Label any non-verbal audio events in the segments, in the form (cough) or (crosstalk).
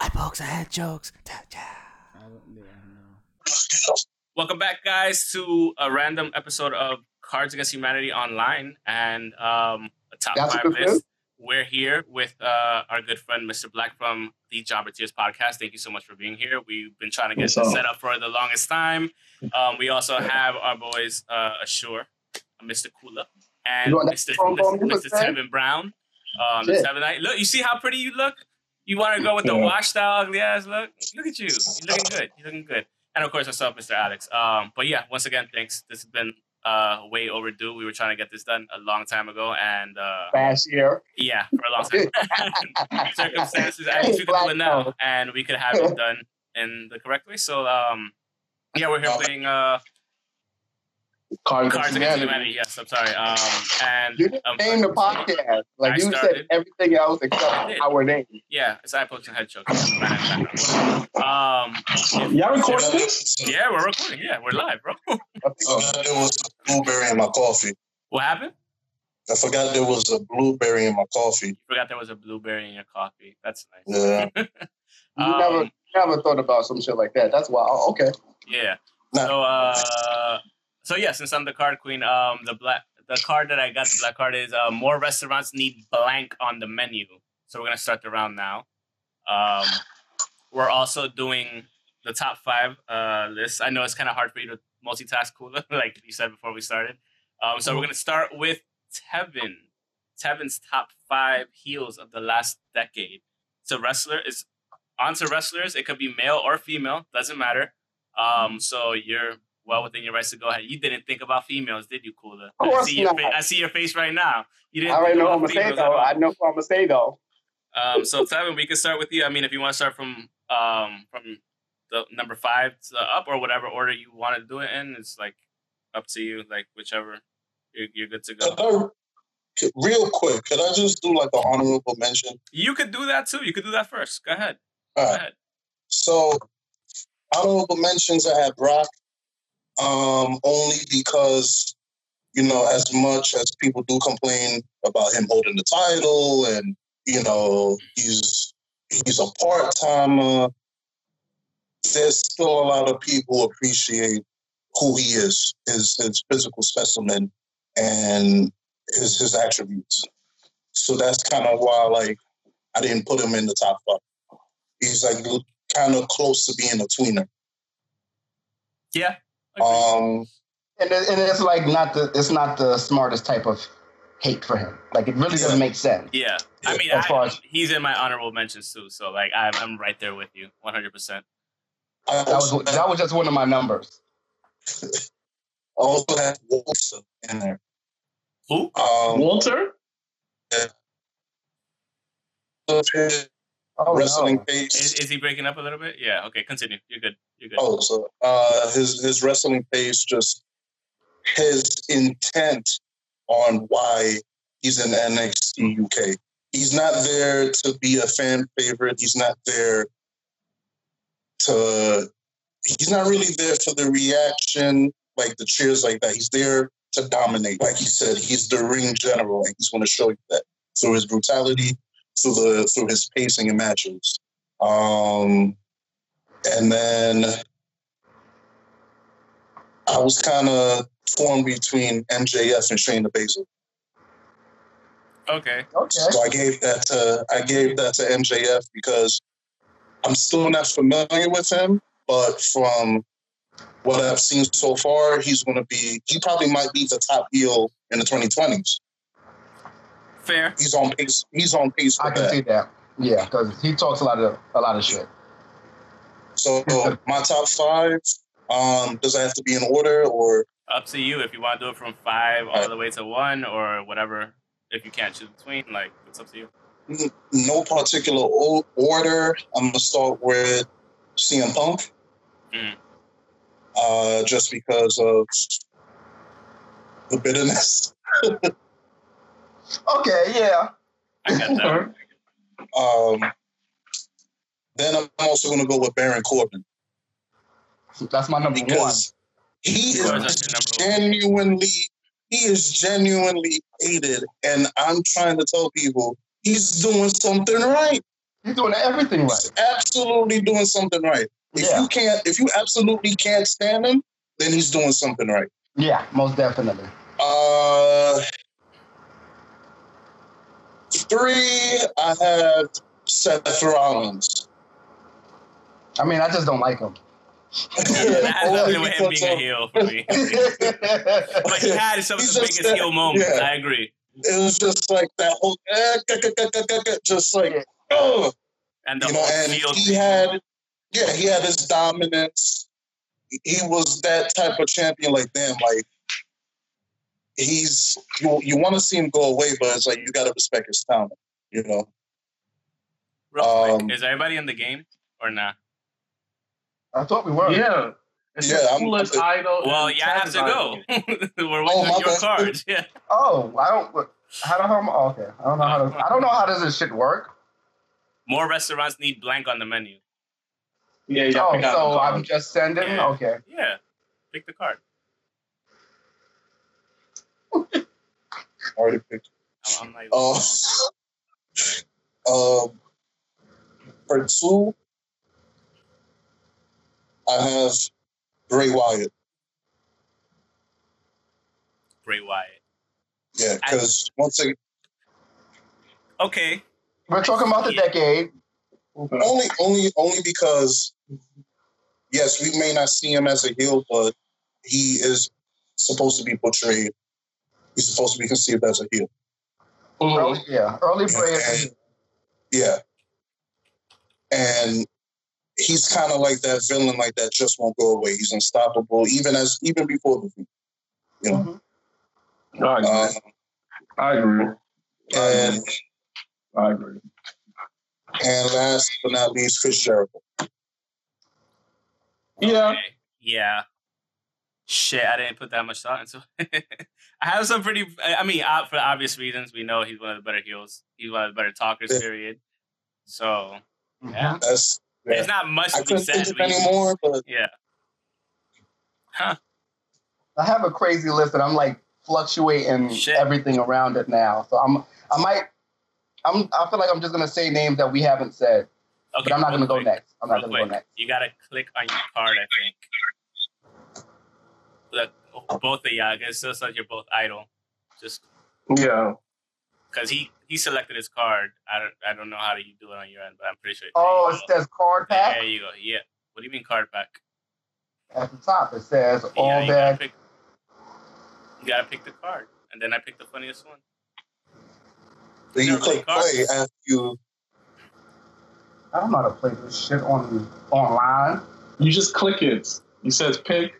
I pokes, I had jokes. Welcome back, guys, to a random episode of Cards Against Humanity Online and um, a top That's five list. We're here with uh, our good friend Mr. Black from the Jobber Tears podcast. Thank you so much for being here. We've been trying to get What's this up? set up for the longest time. Um, we also have our boys uh, Ashore, Mr. Kula, and You want that Mr. Mr. Tevin Brown. Um. Tevin Look, you see how pretty you look? You want to go with the washed out, ugly ass look? Look at you. You're looking good. You're looking good. And of course, myself, Mr. Alex. Um, but yeah, once again, thanks. This has been uh, way overdue. We were trying to get this done a long time ago, and uh, Last year. yeah, for a long time. (laughs) (laughs) Circumstances, least we it now, and we could have it done in the correct way. So, um, yeah, we're here playing uh, Cards Cards Against Humanity. Yes, I'm sorry. Um, and You didn't um, name the podcast. Like I you started- said everything else except our name. Yeah, it's eye pokes and head choke. Um, Y'all recording this? yeah, we're recording. Yeah, we're live, bro. (laughs) I forgot there was a blueberry in my coffee. What happened? I forgot there was a blueberry in my coffee. You forgot there was a blueberry in your coffee. That's nice. Yeah. (laughs) You Um, never never thought about some shit like that. That's why. Oh, okay. Yeah. Nah. So uh so yeah, since I'm the card queen, um the black the card that I got, the black card is uh more restaurants need blank on the menu. So we're gonna start the round now. Um we're also doing the top five uh list. I know it's kinda hard for you to multitask cooler, (laughs) like you said before we started. Um so we're gonna start with Tevin. Tevin's top five heels of the last decade. So wrestler is onto wrestlers. It could be male or female, doesn't matter. Um, so you're well within your rights to go ahead. You didn't think about females, did you, Cooler? Of course I see your fa- I see your face right now. You I didn't. already know what I'm gonna say though. I know what I'm gonna say though. Um, so Tevin, we can start with you. I mean, if you want to start from um from the number five to up or whatever order you want to do it in, it's like up to you. Like whichever, you're, you're good to go. I, real quick, could I just do like an honorable mention? You could do that too. You could do that first. Go ahead. All Go right. ahead. So, honorable mentions, I had Brock, um, only because, you know, as much as people do complain about him holding the title and, you know, he's he's a part timer, there's still a lot of people appreciate who he is, his his physical specimen and his his attributes. So that's kind of why like I didn't put him in the top five. He's like kind of close to being a tweener. Yeah. Agreed. Um, And it, and it's like not the it's not the smartest type of hate for him. Like it really doesn't make sense. Yeah, I mean, As far I, as- he's in my honorable mentions too. So like, I'm, I'm right there with you, 100. percent That was that was just one of my numbers. (laughs) Also had Walter in there. Who? Um, Walter? Oh wrestling no. face. Is, is he breaking up a little bit? Yeah. Okay, continue. You're good. You're good. Oh, so uh, his his wrestling face, just his intent on why he's in NXT UK. He's not there to be a fan favorite. He's not there to. He's not really there for the reaction, like the cheers, like that. He's there to dominate. Like he said, he's the ring general, and he's going to show you that through his brutality, through the through his pacing and matches. Um, and then I was kind of torn between MJF and Shayna Baszler. Okay. Okay. So I gave that to I gave that to MJF because I'm still not familiar with him, but from what I've seen so far, he's going to be he probably might be the top heel in the 2020s. Fair. He's on pace. He's on pace for I can that. see that. Yeah, because he talks a lot of a lot of shit. So my top five. Um, does that have to be in order or Up to you if you want to do it from five all the way to one or whatever. If you can't choose between, like it's up to you. No particular order. I'm gonna start with CM Punk, Mm. uh, just because of the bitterness. (laughs) Okay, yeah. I get that. Um, then I'm also going to go with Baron Corbin That's my number one. he is that's one. genuinely he is genuinely hated, and I'm trying to tell people he's doing something right. He's doing everything right. He's absolutely doing something right. If Yeah. you can't, if you absolutely can't stand him, then he's doing something right. Yeah, most definitely. Uh, three, I have Seth Rollins. I mean, I just don't like him. that has (laughs) Only nothing to do with him being a heel for me. (laughs) but he had some of the biggest that- heel moments. yeah. I agree. It was just like that whole, eh, just like, oh, And the you know, and field he thing. had, yeah, he had his dominance. He was that type of champion. Like, damn, like he's you. You want to see him go away, but it's like you got to respect his talent. You know, Real quick, um, is everybody in the game or not? I thought we were. Yeah. It's Yeah, just I'm- Coolest I'm- idol. Well, and yeah, I have to Travis go. idol. (laughs) We're Oh, waiting my on your bad. cards. Yeah. Oh, I don't. How the hell? oh, Okay, I don't know how to. I don't know how does this shit work. More restaurants need blank on the menu. Yeah, yeah. Oh, so I'm just sending. Yeah. Okay. Yeah. Pick the card. Already picked. I'm, I'm not even Oh. (laughs) Um, for two, I have Bray Wyatt. Bray Wyatt. Yeah, because once again, Okay. We're talking about the Yeah. decade. only, only, only because, yes, we may not see him as a heel, but he is supposed to be portrayed. He's supposed to be conceived as a heel. Mhm. Early, yeah, early Bray. And- yeah, and he's kind of like that villain, like that just won't go away. He's unstoppable, even as even before the feud. You know, Mhm. I agree. um, I agree. and I agree. and last but not least, Chris Jericho. Yeah. Okay. Yeah. Shit, I didn't put that much thought into (laughs) it. I have some pretty. I mean, uh, for obvious reasons, we know he's one of the better heels. He's one of the better talkers. Yeah. Period. So Mhm. yeah, That's yeah. it's not much I to be couldn't said. think of but anymore, but Yeah. Huh. I have a crazy list and I'm like fluctuating Shit. everything around it now. So I'm I might I'm I feel like I'm just gonna say names that we haven't said. Okay, But I'm not gonna go next. I'm not gonna go next. You gotta click on your card. I think. Look, both of y'all. It still says you're both idle. Just Yeah. because he he selected his card. I don't I don't know how do you do it on your end, but I'm pretty sure. Oh, it says card pack There you go. Yeah. What do you mean card pack? at the top. It says Yeah, all you gotta that. pick. You gotta pick the card, and then I picked the funniest one. then you Never click play after you. I don't know how to play this shit on online. You just click it. He says pick.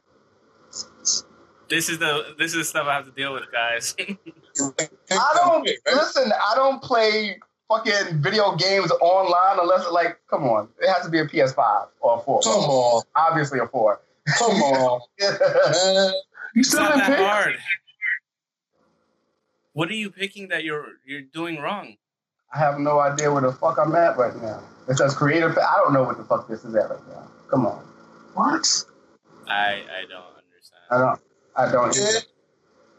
This is the this is the stuff I have to deal with, guys. I don't listen. I don't play fucking video games online unless like, come on, it has to be a PS5 or a four. Come on, Obviously a four. come on, man. (laughs) You it's still not didn't that pick. hard. What are you picking that you're you're doing wrong? I have no idea where the fuck I'm at right now. It says creative. I don't know what the fuck this is at right now. Come on. What? I I don't understand. I don't. I don't. Yeah. either.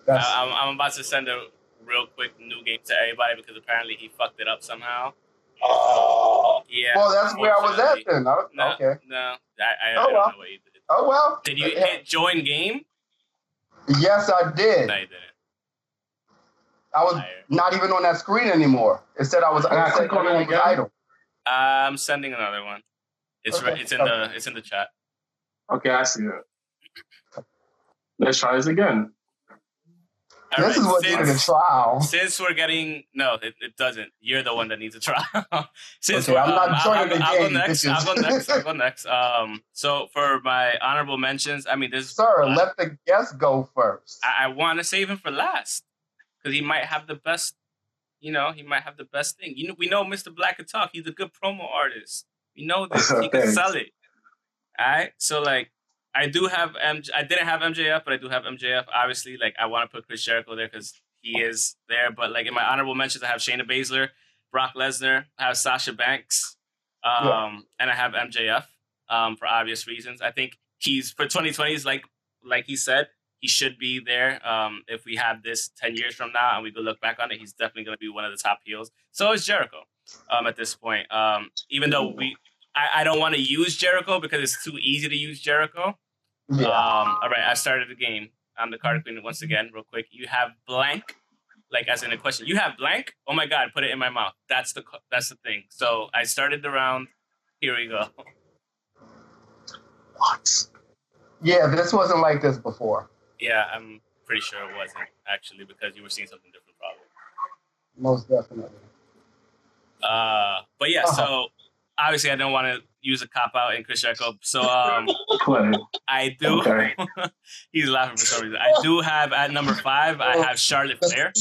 That's, I, I'm I'm about to send a real quick new game to everybody because apparently he fucked it up somehow. Oh, Yeah. well, that's where I was at then. I- No, Okay. No, I, I, Oh, I don't well. know what you did. Oh well. Did you hit join game? Yes, I did. No, you didn't. I was Liar. not even on that screen anymore. It said I was. Can I it said click on it everyone again? idle. I'm sending another one. It's Okay. right, it's in the it's in the chat. Okay, I see it. Let's try this again. All this right, is what needed a since, trial. since we're getting no, it, it doesn't. You're the one that needs a trial. (laughs) since Okay, I'm not um, I'll- joining I'll, the I'll, game, go next. I'll go next. I'll go (laughs) next. Um, so for my honorable mentions, I mean, this Sir, I- let the guest go first. I, I want to save him for last because he might have the best. You know, he might have the best thing. You know, we know Mr. Black can talk. He's a good promo artist. We know this. He can (laughs) sell it. All right. So like, I do have MJ. I didn't have MJF, but I do have MJF. Obviously, like I want to put Chris Jericho there because he is there. But like in my honorable mentions, I have Shayna Baszler, Brock Lesnar. I have Sasha Banks, um, Yeah. and I have MJF um, for obvious reasons. I think he's for 2020s like like he said he should be there. Um, if we have this 10 years from now and we go look back on it, he's definitely going to be one of the top heels. So is Jericho um, at this point. Um, even though we, I, I don't want to use Jericho because it's too easy to use Jericho. Yeah. Um, all right, I started the game. I'm the card queen once again, real quick. You have blank, like as in a question. You have blank. Oh my god, put it in my mouth. That's the that's the thing. So I started the round. Here we go. What? yeah, this wasn't like this before. Yeah, I'm pretty sure it wasn't actually because you were seeing something different, probably. Most definitely. Uh, but yeah, Uh-huh. so obviously I don't want to use a cop out in Chris Jericho. So um, I do. Okay. (laughs) He's laughing for some reason. I do have at number five. I have Charlotte Flair.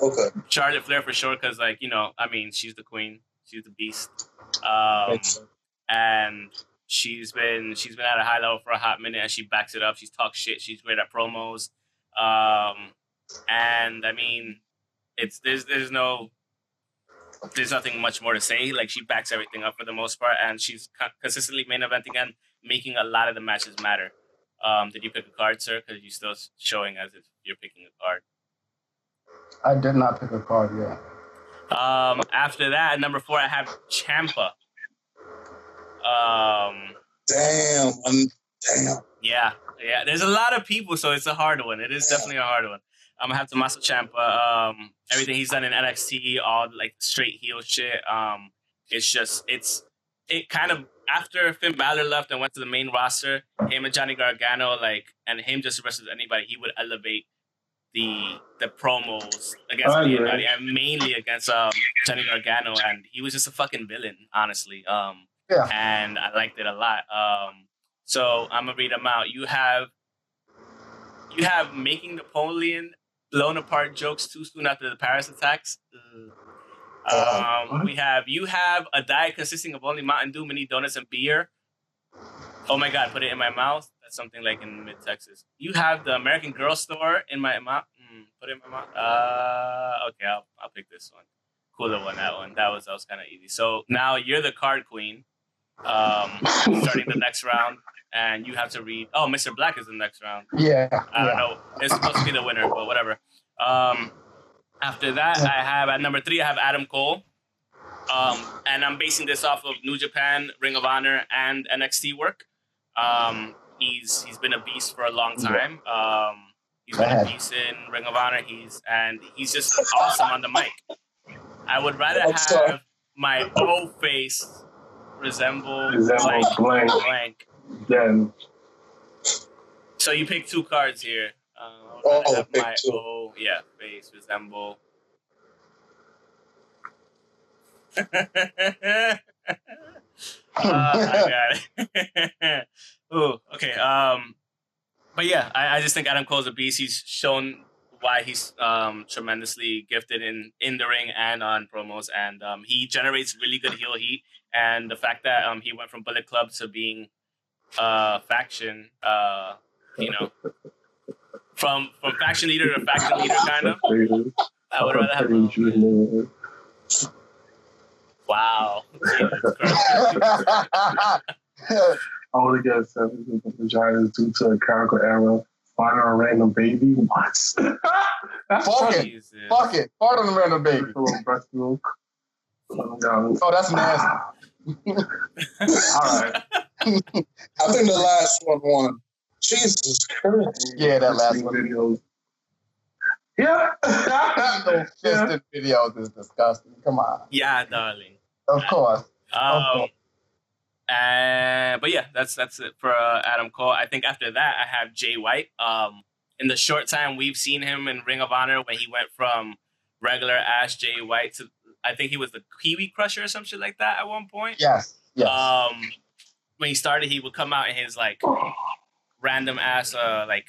Okay. Charlotte Flair for sure, because like you know, I mean, she's the queen. She's the beast. Um, and she's been she's been at a high level for a hot minute, and she backs it up. She's talked shit. She's great at promos. Um, and I mean, it's there's there's no there's nothing much more to say. Like she backs everything up for the most part, and she's consistently main eventing and making a lot of the matches matter. Um, did you pick a card, sir? Because you're still showing as if you're picking a card. I did not pick a card yet. Um, after that, number four, I have Ciampa. Um, Damn. I'm, damn. yeah, yeah. There's a lot of people, so it's a hard one. It is definitely a hard one. I'm gonna have to Tommaso Ciampa. Um, everything he's done in NXT, all like straight heel shit. Um, it's just it's it kind of after Finn Balor left and went to the main roster, him and Johnny Gargano, like, and him just versus anybody, he would elevate the the promos against I anybody, and mainly against um, Johnny Gargano, and he was just a fucking villain, honestly. Um, Yeah. and I liked it a lot. Um, so I'm gonna read them out. You have you have making Napoleon blown apart jokes too soon after the Paris attacks. Uh, Um, we have you have a diet consisting of only Mountain Dew, mini donuts, and beer. Oh my God! Put it in my mouth. That's something like in mid Texas. You have the American Girl store in my mouth. Mm, put it in my mouth. Uh, okay, I'll I'll pick this one. Cooler one. That one. That was that was kind of easy. So now you're the card queen. Um, starting the next round, and you have to read. Oh, Mr. Black is the next round. Yeah. I don't yeah. know. It's supposed to be the winner, but whatever. Um, after that, I have at number three, I have Adam Cole. Um, and I'm basing this off of New Japan, Ring of Honor, and NXT work. Um, he's he's been a beast for a long time. Um, he's been a beast in Ring of Honor. He's and he's just awesome on the mic. I would rather have my O face resemble, Resemble blank. blank. Then So you pick two cards here. Uh, Oh, have pick my two. O, yeah, face resemble. oh, (laughs) (laughs) I got it. (laughs) Ooh, okay. Um, but yeah, I, I just think Adam Cole's a beast. He's shown why he's um tremendously gifted in in the ring and on promos, and um, he generates really good heel heat. And the fact that um he went from Bullet Club to being uh faction, uh, you know, (laughs) from from faction leader to faction leader, kind of. I would rather have. a- Wow. Jesus (laughs) Christ. I would have guessed seven vaginas due to a clerical error. Finding a random baby. What? That's Fuck it. Jesus. Fuck it. Part on the random baby. A little breast milk. Oh. Oh, that's nasty. (laughs) All right. I think the last one won. Jesus Christ. Yeah, that last one. Videos. Yeah. Those yeah. fisted videos is disgusting. Come on. Yeah, darling. Of course. Um, Okay. uh, but yeah, that's that's it for uh, Adam Cole. I think after that, I have Jay White. Um, in the short time we've seen him in Ring of Honor, when he went from regular ass Jay White to, I think he was the Kiwi Crusher or some shit like that at one point. Yes. Yes. Um, when he started, he would come out in his like random ass uh like.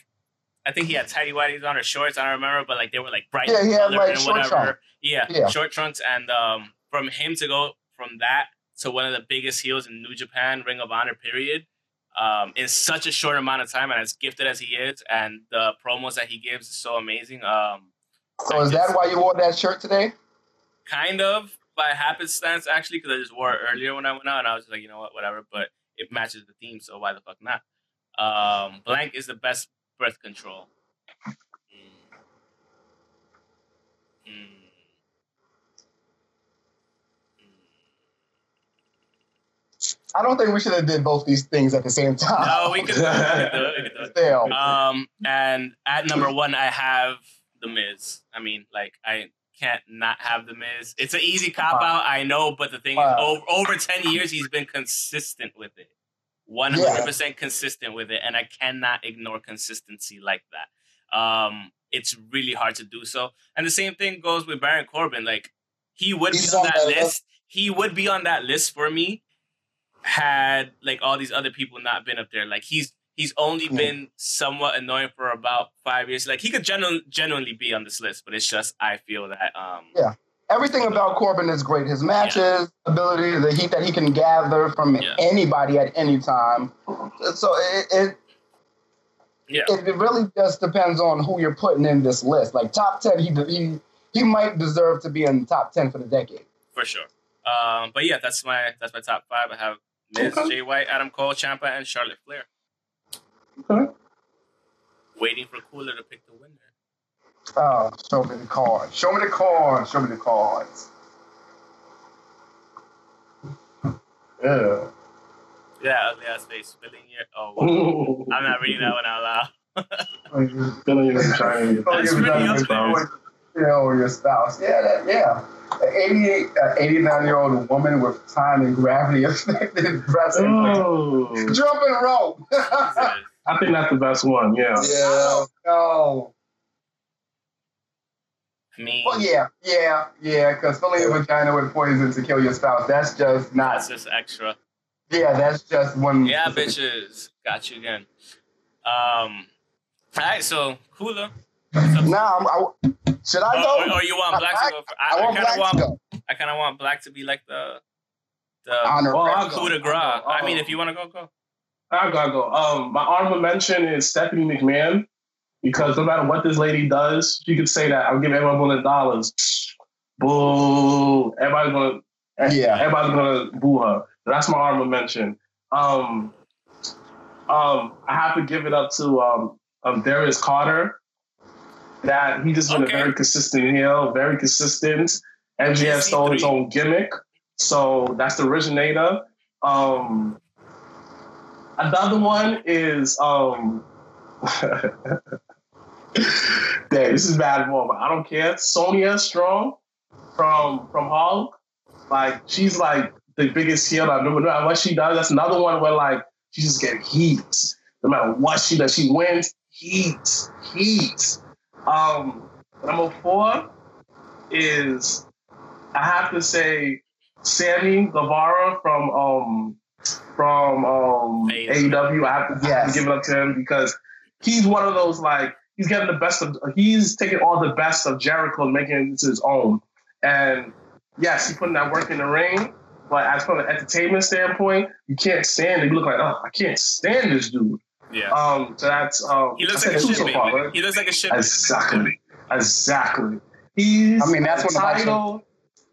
I think he had tidy whities on or shorts. I don't remember, but like they were like bright Yeah, he had, like, and whatever. Yeah, Yeah. short trunks, and um, from him to go from that to one of the biggest heels in New Japan Ring of Honor period, um, in such a short amount of time, and as gifted as he is, and the promos that he gives is so amazing. Um, so is that why you wore that shirt today? kind of by happenstance actually because I just wore it earlier when I went out and I was just like, you know what, whatever. But it matches the theme, so why the fuck not? Um, blank is the best birth control. Mm. Mm. I don't think we should have did both these things at the same time. No, we could do it. We could do it. We could do it. (laughs) Still. Um, and at number one, I have the Miz. I mean, like I can't not have the Miz. It's an easy (laughs) cop out, I know, but the thing is, over, over ten years, he's been consistent with it, one hundred percent consistent with it, and I cannot ignore consistency like that. Um, it's really hard to do so, and the same thing goes with Baron Corbin. Like he would He's be on on that that list. He would be on that list for me had like all these other people not been up there. Like he's he's only Hmm. been somewhat annoying for about five years. Like he could genu- genuinely be on this list, but it's just I feel that um Yeah. Everything about Corbin is great. His matches, ability, the heat that he can gather from Yeah. anybody at any time. So it, it yeah it, it really just depends on who you're putting in this list. Like top ten, he he he might deserve to be in the top ten for the decade. for sure. Um, but yeah, that's my that's my top five. I have Miz, Okay. Jay White, Adam Cole, Ciampa, and Charlotte Flair. Okay. Waiting for Cooler to pick the winner. Oh, show me the cards. Show me the cards. Show me the cards. Yeah. Yeah, ugly ass face filling your. Oh, (laughs) I'm not reading that one out loud. Gonna use China. Oh, That's pretty up your- there. Yeah, or your spouse. Yeah, that, yeah. An 88, uh, 89 year old woman with time and gravity affected breast implants. Oh, Jumping rope. (laughs) Jesus. I think that's the best one. Yeah. Yeah. no. I mean, Well, yeah, yeah, yeah. Because filling your vagina with poison to kill your spouse, that's just not. that's just extra. Yeah, that's just one. Yeah, bitches. Got you again. Um. All right, so Cooler. Nah, I'm, I, should I go? Or, or you want Black to go? For, I I, want kind of Black to want. go. I kind of want Black to be like the the Honor. Well, I'll go. coup de grace. I'll I'll mean, if you want to go, go. I gotta go. Um, my honorable mention is Stephanie McMahon because no matter what this lady does, she could say that I'll give everyone one hundred dollars. Boo! Everybody's gonna, Yeah. everybody's gonna boo her. That's my honorable mention. Um, um, I have to give it up to um, um Darius Carter. That he just been Okay. a very consistent heel, very consistent. MJF stole his own gimmick, so that's the originator. Um, Another one is um (laughs) Dang, this is bad moment. I don't care. Sonia Strong from from Hulk. Like she's like the biggest heel I've ever known. What she does, that's another one where like she just get heat. No matter what she does, she wins heat. Heat. Um number four is I have to say Sammy Guevara from um from um AEW. AEW. I have to, I have Yes. to give it up to him because he's one of those like he's getting the best of he's taking all the best of Jericho and making it into his own. And yes, he's putting that work in the ring. But as from an entertainment standpoint, you can't stand it. You look like, oh, I can't stand this dude. Yeah. Um, so that's um, He looks I like a shit so far, right? He looks like a shit Exactly. Exactly. He's I mean, that's what the Viking- entitled.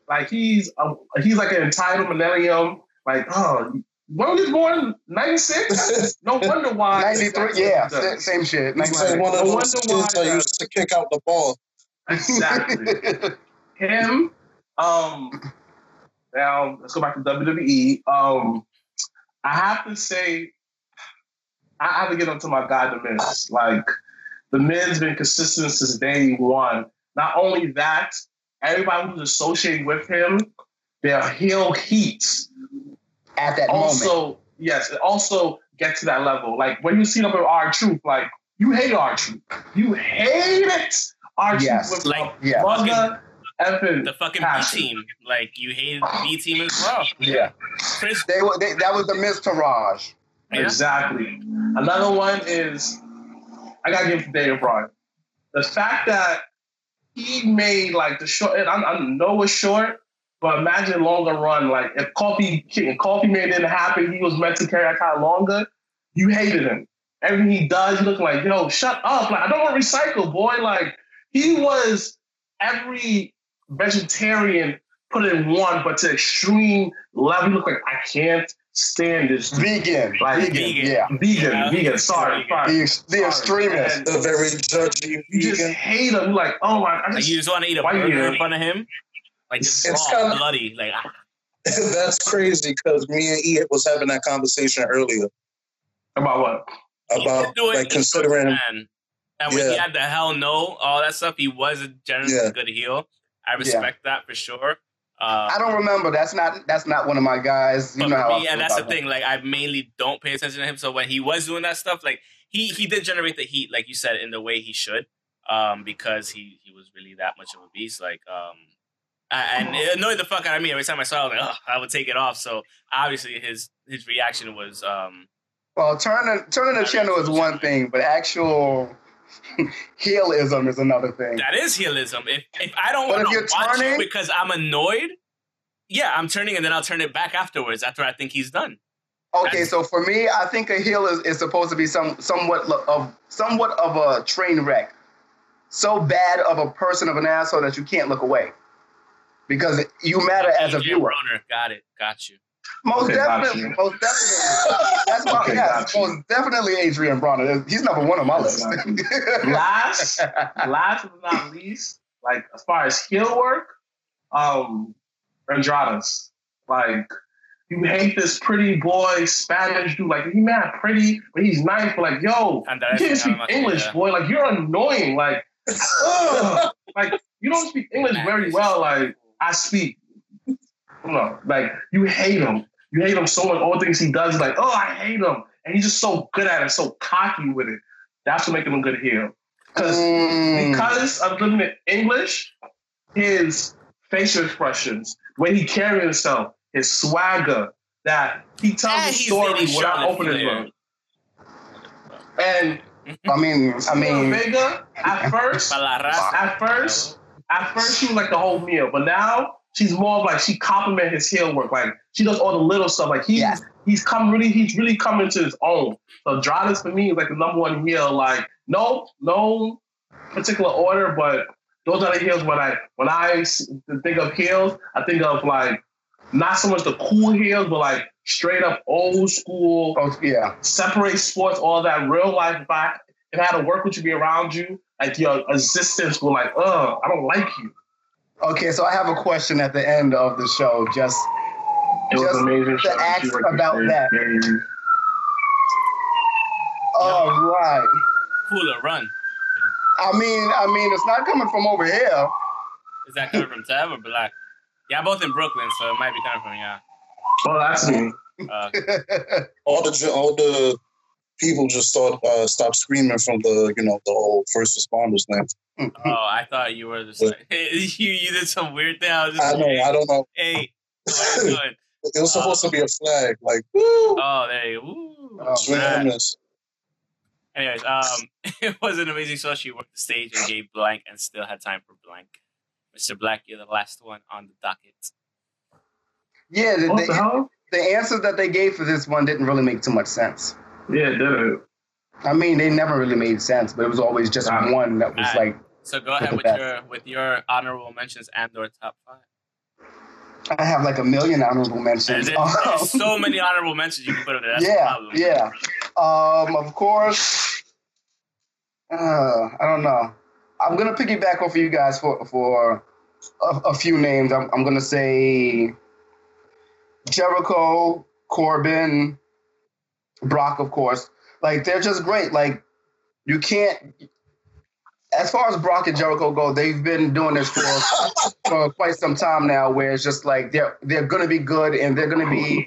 Like he's a, he's like an entitled millennium. Like oh, when was he born? Ninety six. (laughs) No wonder why. 93, yeah, sa- same shit. He's like one of No those wonder why kids that that- used to kick out the ball. Exactly. (laughs) Him. Um. Now let's go back to WWE. Um, I have to say, I have to get up to my guy, The Miz. Like, The Miz has been consistent since day one. Not only that, everybody who's associated with him, their heel heats. At that moment. Also, yes, also get to that level. Like when you see them with R Truth, like you hate R Truth. You hate it. R Truth Yes, with like, a yeah. mother effing The fucking B team. Like you hated (sighs) B team as well. Yeah. Chris. They, were- they, that was the Miztourage. Yeah. Exactly. Another one is I gotta give it to Daniel Bryan. The fact that he made like the short, and I, I know it's short, but imagine longer run. Like if Kofi if Kofi made it happen, he was meant to carry that kind of longer. You hated him. Everything he does, you look like yo, shut up. Like I don't want to recycle, boy. Like he was every vegetarian put in one, but to extreme level, you look like I can't stand this. Vegan. Like, vegan. vegan. Yeah. Vegan, Yeah, vegan. Sorry, vegan. sorry. The, ex- the Sorry. extremist. The very judgy You just hate him. You're like, oh my, I Like you just want to eat a Why burger in front of him, like just It's raw, kinda- bloody, like ah. (laughs) That's crazy because me and E was having that conversation earlier about what? About did do it. like was considering man. And when he had the hell no, all that stuff, he was a generally Yeah. good heel. I respect that for sure. Uh, I don't remember. That's not that's not one of my guys. You know for how me, feel and that's the him. thing. Like I mainly don't pay attention to him. So when he was doing that stuff, like he he did generate the heat, like you said, in the way he should, um, because he he was really that much of a beast. Like um, I- and it annoyed the fuck out of me every time I saw. it. I was like, I would take it off. So obviously his his reaction was um, Well, turning turning the channel is one thing, but actual (laughs) heelism is another thing. that is heelism. If if I don't want to watch turning- it because I'm annoyed, yeah, I'm turning and then I'll turn it back afterwards after I think he's done. Okay, so for me, I think a heel is, is supposed to be some somewhat of somewhat of a train wreck, so bad of a person of an asshole that you can't look away, because you matter as a AJ viewer. Broner, got it, got you. Most Okay, definitely, you. most definitely. That's why, Okay, yes, most definitely Adrien Broner. He's number one on my list. (laughs) Last, last but not least, like as far as heel work, um, Andradas. Like you hate this pretty boy Spanish dude. Like he mad pretty, but he's nice. But like, yo, Andres you can't speak English, yeah. boy. Like you're annoying. Like, (laughs) ugh. like you don't speak English very well. Like I speak. You know, like you hate him. You hate him so much. All the things he does, like, oh, I hate him, and he's just so good at it, so cocky with it. That's what makes him a good heel. Because Mm. because of living in English, his facial expressions, the way he carries himself, his swagger, that he tells Yeah, a story really without Charlotte opening his mouth. And I mean, I mean, Vega, at (laughs) first, Pa la raza. at first, at first she was like the whole meal, but now she's more of like she compliment his heel work. Like she does all the little stuff. Like he's Yes. he's come really he's really coming to his own. So Dradas for me is like the number one heel. Like no no particular order, but those are the heels when I when I think of heels, I think of like not so much the cool heels, but like straight up old school oh, yeah. separate sports, all that real life. If I if I had to work with you, be around you, like your existence will like, oh, I don't like you. Okay, so I have a question at the end of the show. Just It was Just amazing. to ask about that. that. all right. Cooler run. I mean, I mean, it's not coming from over here. Is that coming from Tev or Black? Yeah, both in Brooklyn, so it might be coming from yeah. Oh, that's me. Uh, (laughs) all the all the people just start uh, stop screaming from the you know the whole first responders thing. oh, I thought you were just like (laughs) you. You did some weird thing. I was just I know. I don't know. Hey, what are you doing? It was supposed to be a flag, like woo, Oh, there you. Ooh, Oh, swing and miss. Anyways, um, (laughs) it was an amazing show. She worked the stage and gave blank, and still had time for blank. Mr. Black, you're the last one on the docket. yeah, the, What the the, hell? the answers that they gave for this one didn't really make too much sense. Yeah, did? I mean, they never really made sense, but it was always just Ah. one that was Ah. like, So go ahead with best. your with your honorable mentions and or top five. I have like a million honorable mentions. There's, there's (laughs) so many honorable mentions you can put up there. That's yeah, problem. yeah. Um, of course. Uh, I don't know. I'm gonna piggyback off of you guys for for a, a few names. I'm, I'm gonna say Jericho, Corbin, Brock, of course. Like they're just great. Like you can't. As far as Brock and Jericho go, they've been doing this for (laughs) for quite some time now. Where it's just like they're they're gonna be good and they're gonna be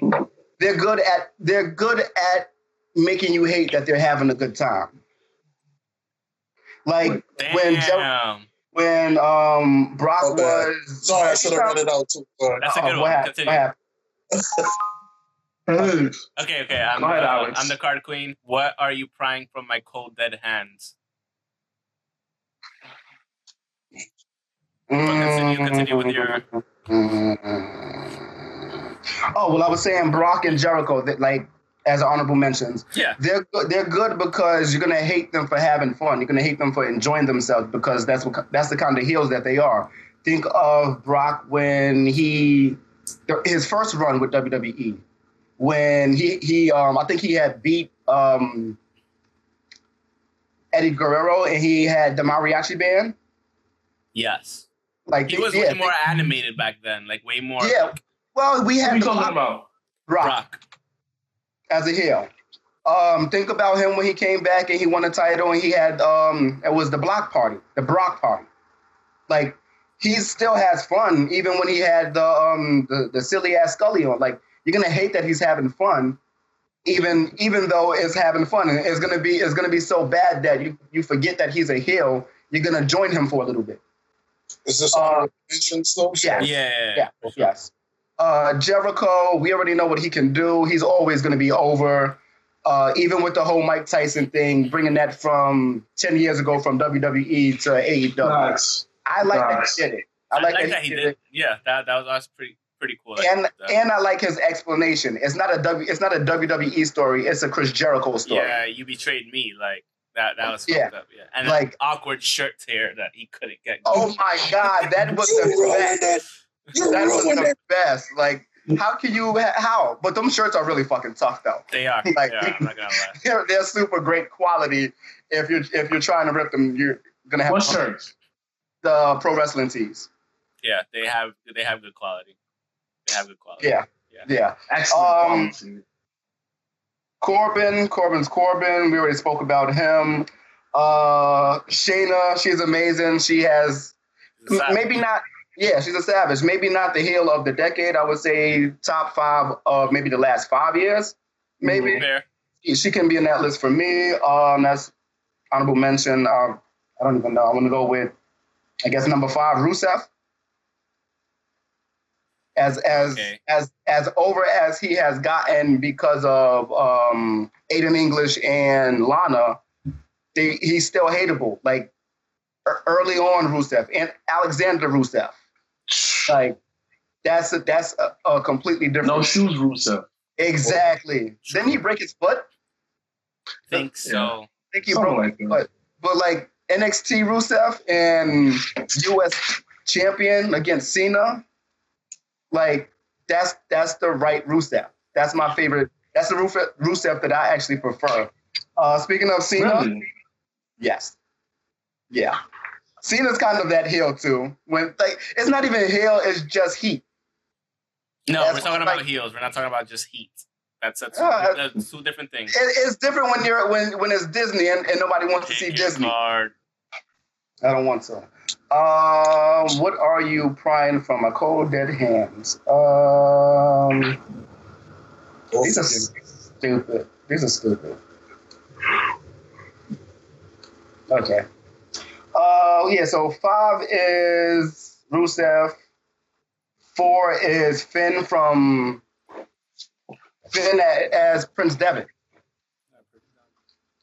they're good at they're good at making you hate that they're having a good time. Like when Jer- when um Brock Oh, was Sorry, I should have read it out too. Sorry. That's a good one. what happened? (laughs) Continue. What happened? Okay, okay. I'm, ahead, uh, Alex. I'm the card queen. What are you prying from my cold dead hands? continue- continue with your- Oh well, I was saying Brock and Jericho that like as honorable mentions. Yeah. They're good. They're good because you're gonna hate them for having fun. You're gonna hate them for enjoying themselves because that's what that's the kind of heels that they are. think of Brock when he his first run with WWE when he he um I think he had beat um Eddie Guerrero and he had the mariachi band. Yes. Like He was yeah, way more animated back then, like way more Yeah, well, we What are had you the talking about? Brock Brock. as a heel. Um, think about him when he came back and he won the title and he had um it was the block party, the Brock party. Like he still has fun even when he had the um the, the silly ass Scully on. Like you're gonna hate that he's having fun, even even though it's having fun. And it's gonna be it's gonna be so bad that you you forget that he's a heel. You're gonna join him for a little bit. Is this Uh, honorable though? yeah. Yeah. Yeah. Yes. Uh, Jericho, we already know what he can do. He's always going to be over. Uh, even with the whole Mike Tyson thing, bringing that from 10 years ago from WWE to AEW. Nice. I like Nice. that he did it. I I like, like that he did. Yeah, that that was, that was pretty pretty cool. And That- and I like his explanation. It's not a W. It's not a WWE story. It's a Chris Jericho story. yeah, you betrayed me. Like that. That was Yeah. up. Yeah, and Like- like awkward shirt tear that he couldn't get. Oh my God, that was the (laughs) best. You That was the it. best. Like, how can you? How? But them shirts are really fucking tough though. They are. (laughs) Like- yeah, I'm not gonna lie. they're, they're super great quality. If you're if you're trying to rip them, you're gonna have What shirts? the pro wrestling tees. Yeah, they have they have good quality. They have good quality. Yeah, yeah. Excellent Um, quality. Corbin, Corbin's Corbin. We already spoke about him. Uh, Shayna, she's amazing. She has m- maybe not. Yeah, she's a savage. Maybe not the heel of the decade. I would say top five of maybe the last five years. Maybe fair. she can be in that list for me. Um, that's honorable mention. Um, I don't even know. I'm gonna go with, I guess number five, Rusev. As as Okay. as as over as he has gotten because of um, Aiden English and Lana, they, he's still hateable. Like early on, Rusev and Alexander Rusev. Like that's a, that's a, a completely different. No shoes, Rusev. Exactly. Didn't he break his foot? think so. I think he Something broke like that. but but like NXT Rusev and US champion against Cena, like that's that's the right Rusev. That's my favorite. That's the Rusev, that I actually prefer. Uh, speaking of Cena, Really? yes, yeah, Cena's kind of that heel too. When like it's not even heel, it's just heat. No, That's we're talking like- about heels. We're not talking about just heat. That's that's, Uh, that's two different things. It, it's different when you're when when it's Disney and, and nobody wants to see Disney. card. I don't want to. Um, what are you prying from a cold dead hands? Um, these are stupid. These are stupid. Okay. Uh, yeah. So five is Rusev. Four is Finn from Finn as Prince Devitt,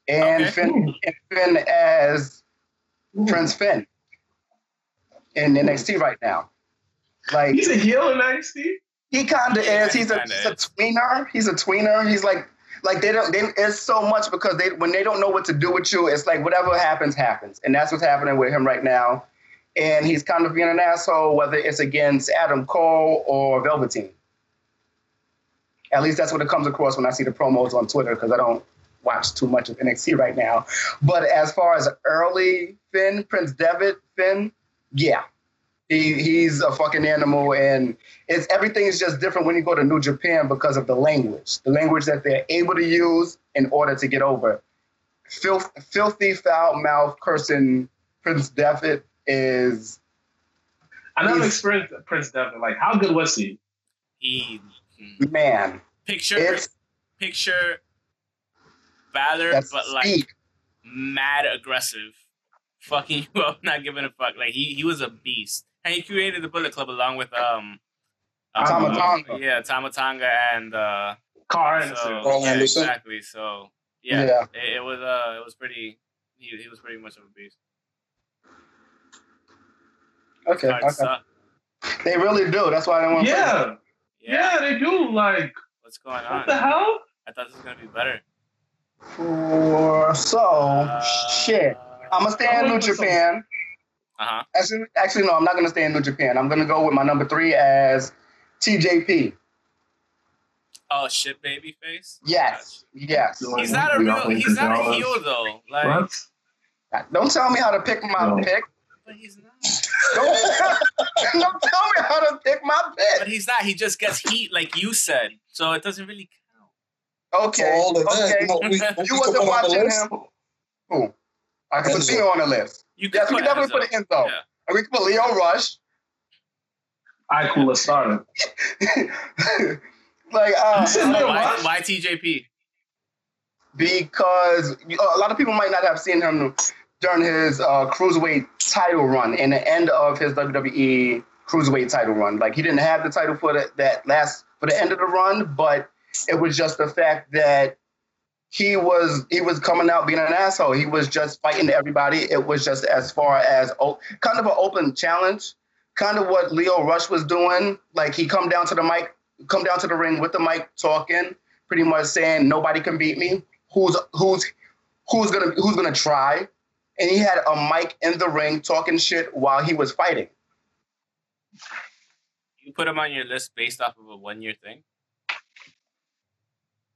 and Okay. Finn and Finn as Prince Finn in NXT right now. Like He's a heel in NXT. he kind of is. He's a, he's a tweener. He's a tweener. He's like like they don't. They, it's so much because they when they don't know what to do with you, it's like whatever happens happens, and that's what's happening with him right now. And he's kind of being an asshole, whether it's against Adam Cole or Velveteen. At least that's what it comes across when I see the promos on Twitter because I don't watch too much of NXT right now. But as far as early Finn, Prince Devitt Finn, yeah, he he's a fucking animal, and it's everything is just different when you go to New Japan because of the language, the language that they're able to use in order to get over. Filth, filthy, foul mouth, cursing Prince Devitt is I never experienced Prince Devitt. Like, how good was he? He man. picture It's picture Balor, that's but like speed. mad aggressive, fucking (laughs) you up, not giving a fuck. Like he he was a beast, and he created the Bullet Club along with um. um, Tama uh, Tonga. yeah, Tama Tonga and uh, Karl so, Anderson. Karl yeah, Anderson. exactly. So yeah, Yeah. It, it was uh, it was pretty. He, he was pretty much of a beast. Okay, okay. They really do. That's why I don't want to. Yeah, Yeah. yeah, they do. Like, What's going on? what the hell? I thought this was gonna be better. For so Uh, shit. I'm gonna stay in New Japan. Uh huh. Actually, actually, no, I'm not gonna stay in New Japan. I'm gonna go with my number three as TJP. Oh shit, baby face. Yes, yes. He's not a real. He's not a heel though. Like, What? Don't tell me how to pick my No. pick. but he's not. (laughs) Don't, (laughs) don't tell me how to pick my pick. But he's not. He just gets heat, like you said. So it doesn't really count. Okay, For all of that, okay. you know, we, we You wasn't put on the watching him. Who? I can put Enzo. Cena on the list. You Yes, we put can definitely Enzo. put Enzo. Yeah. And we can put Lio Rush. All right, cool. Let's start (laughs) like, uh, You Why, why TJP? because you- a lot of people might not have seen him during his uh, cruiserweight title run and the end of his WWE cruiserweight title run. Like he didn't have the title for the, that last for the end of the run, but it was just the fact that he was he was coming out being an asshole. He was just fighting everybody. It was just as far as kind of an open challenge, kind of what Lio Rush was doing. Like he come down to the mic, come down to the ring with the mic talking, pretty much saying nobody can beat me. Who's who's who's gonna who's gonna try? And he had a mic in the ring talking shit while he was fighting. You put him on your list based off of a one-year thing.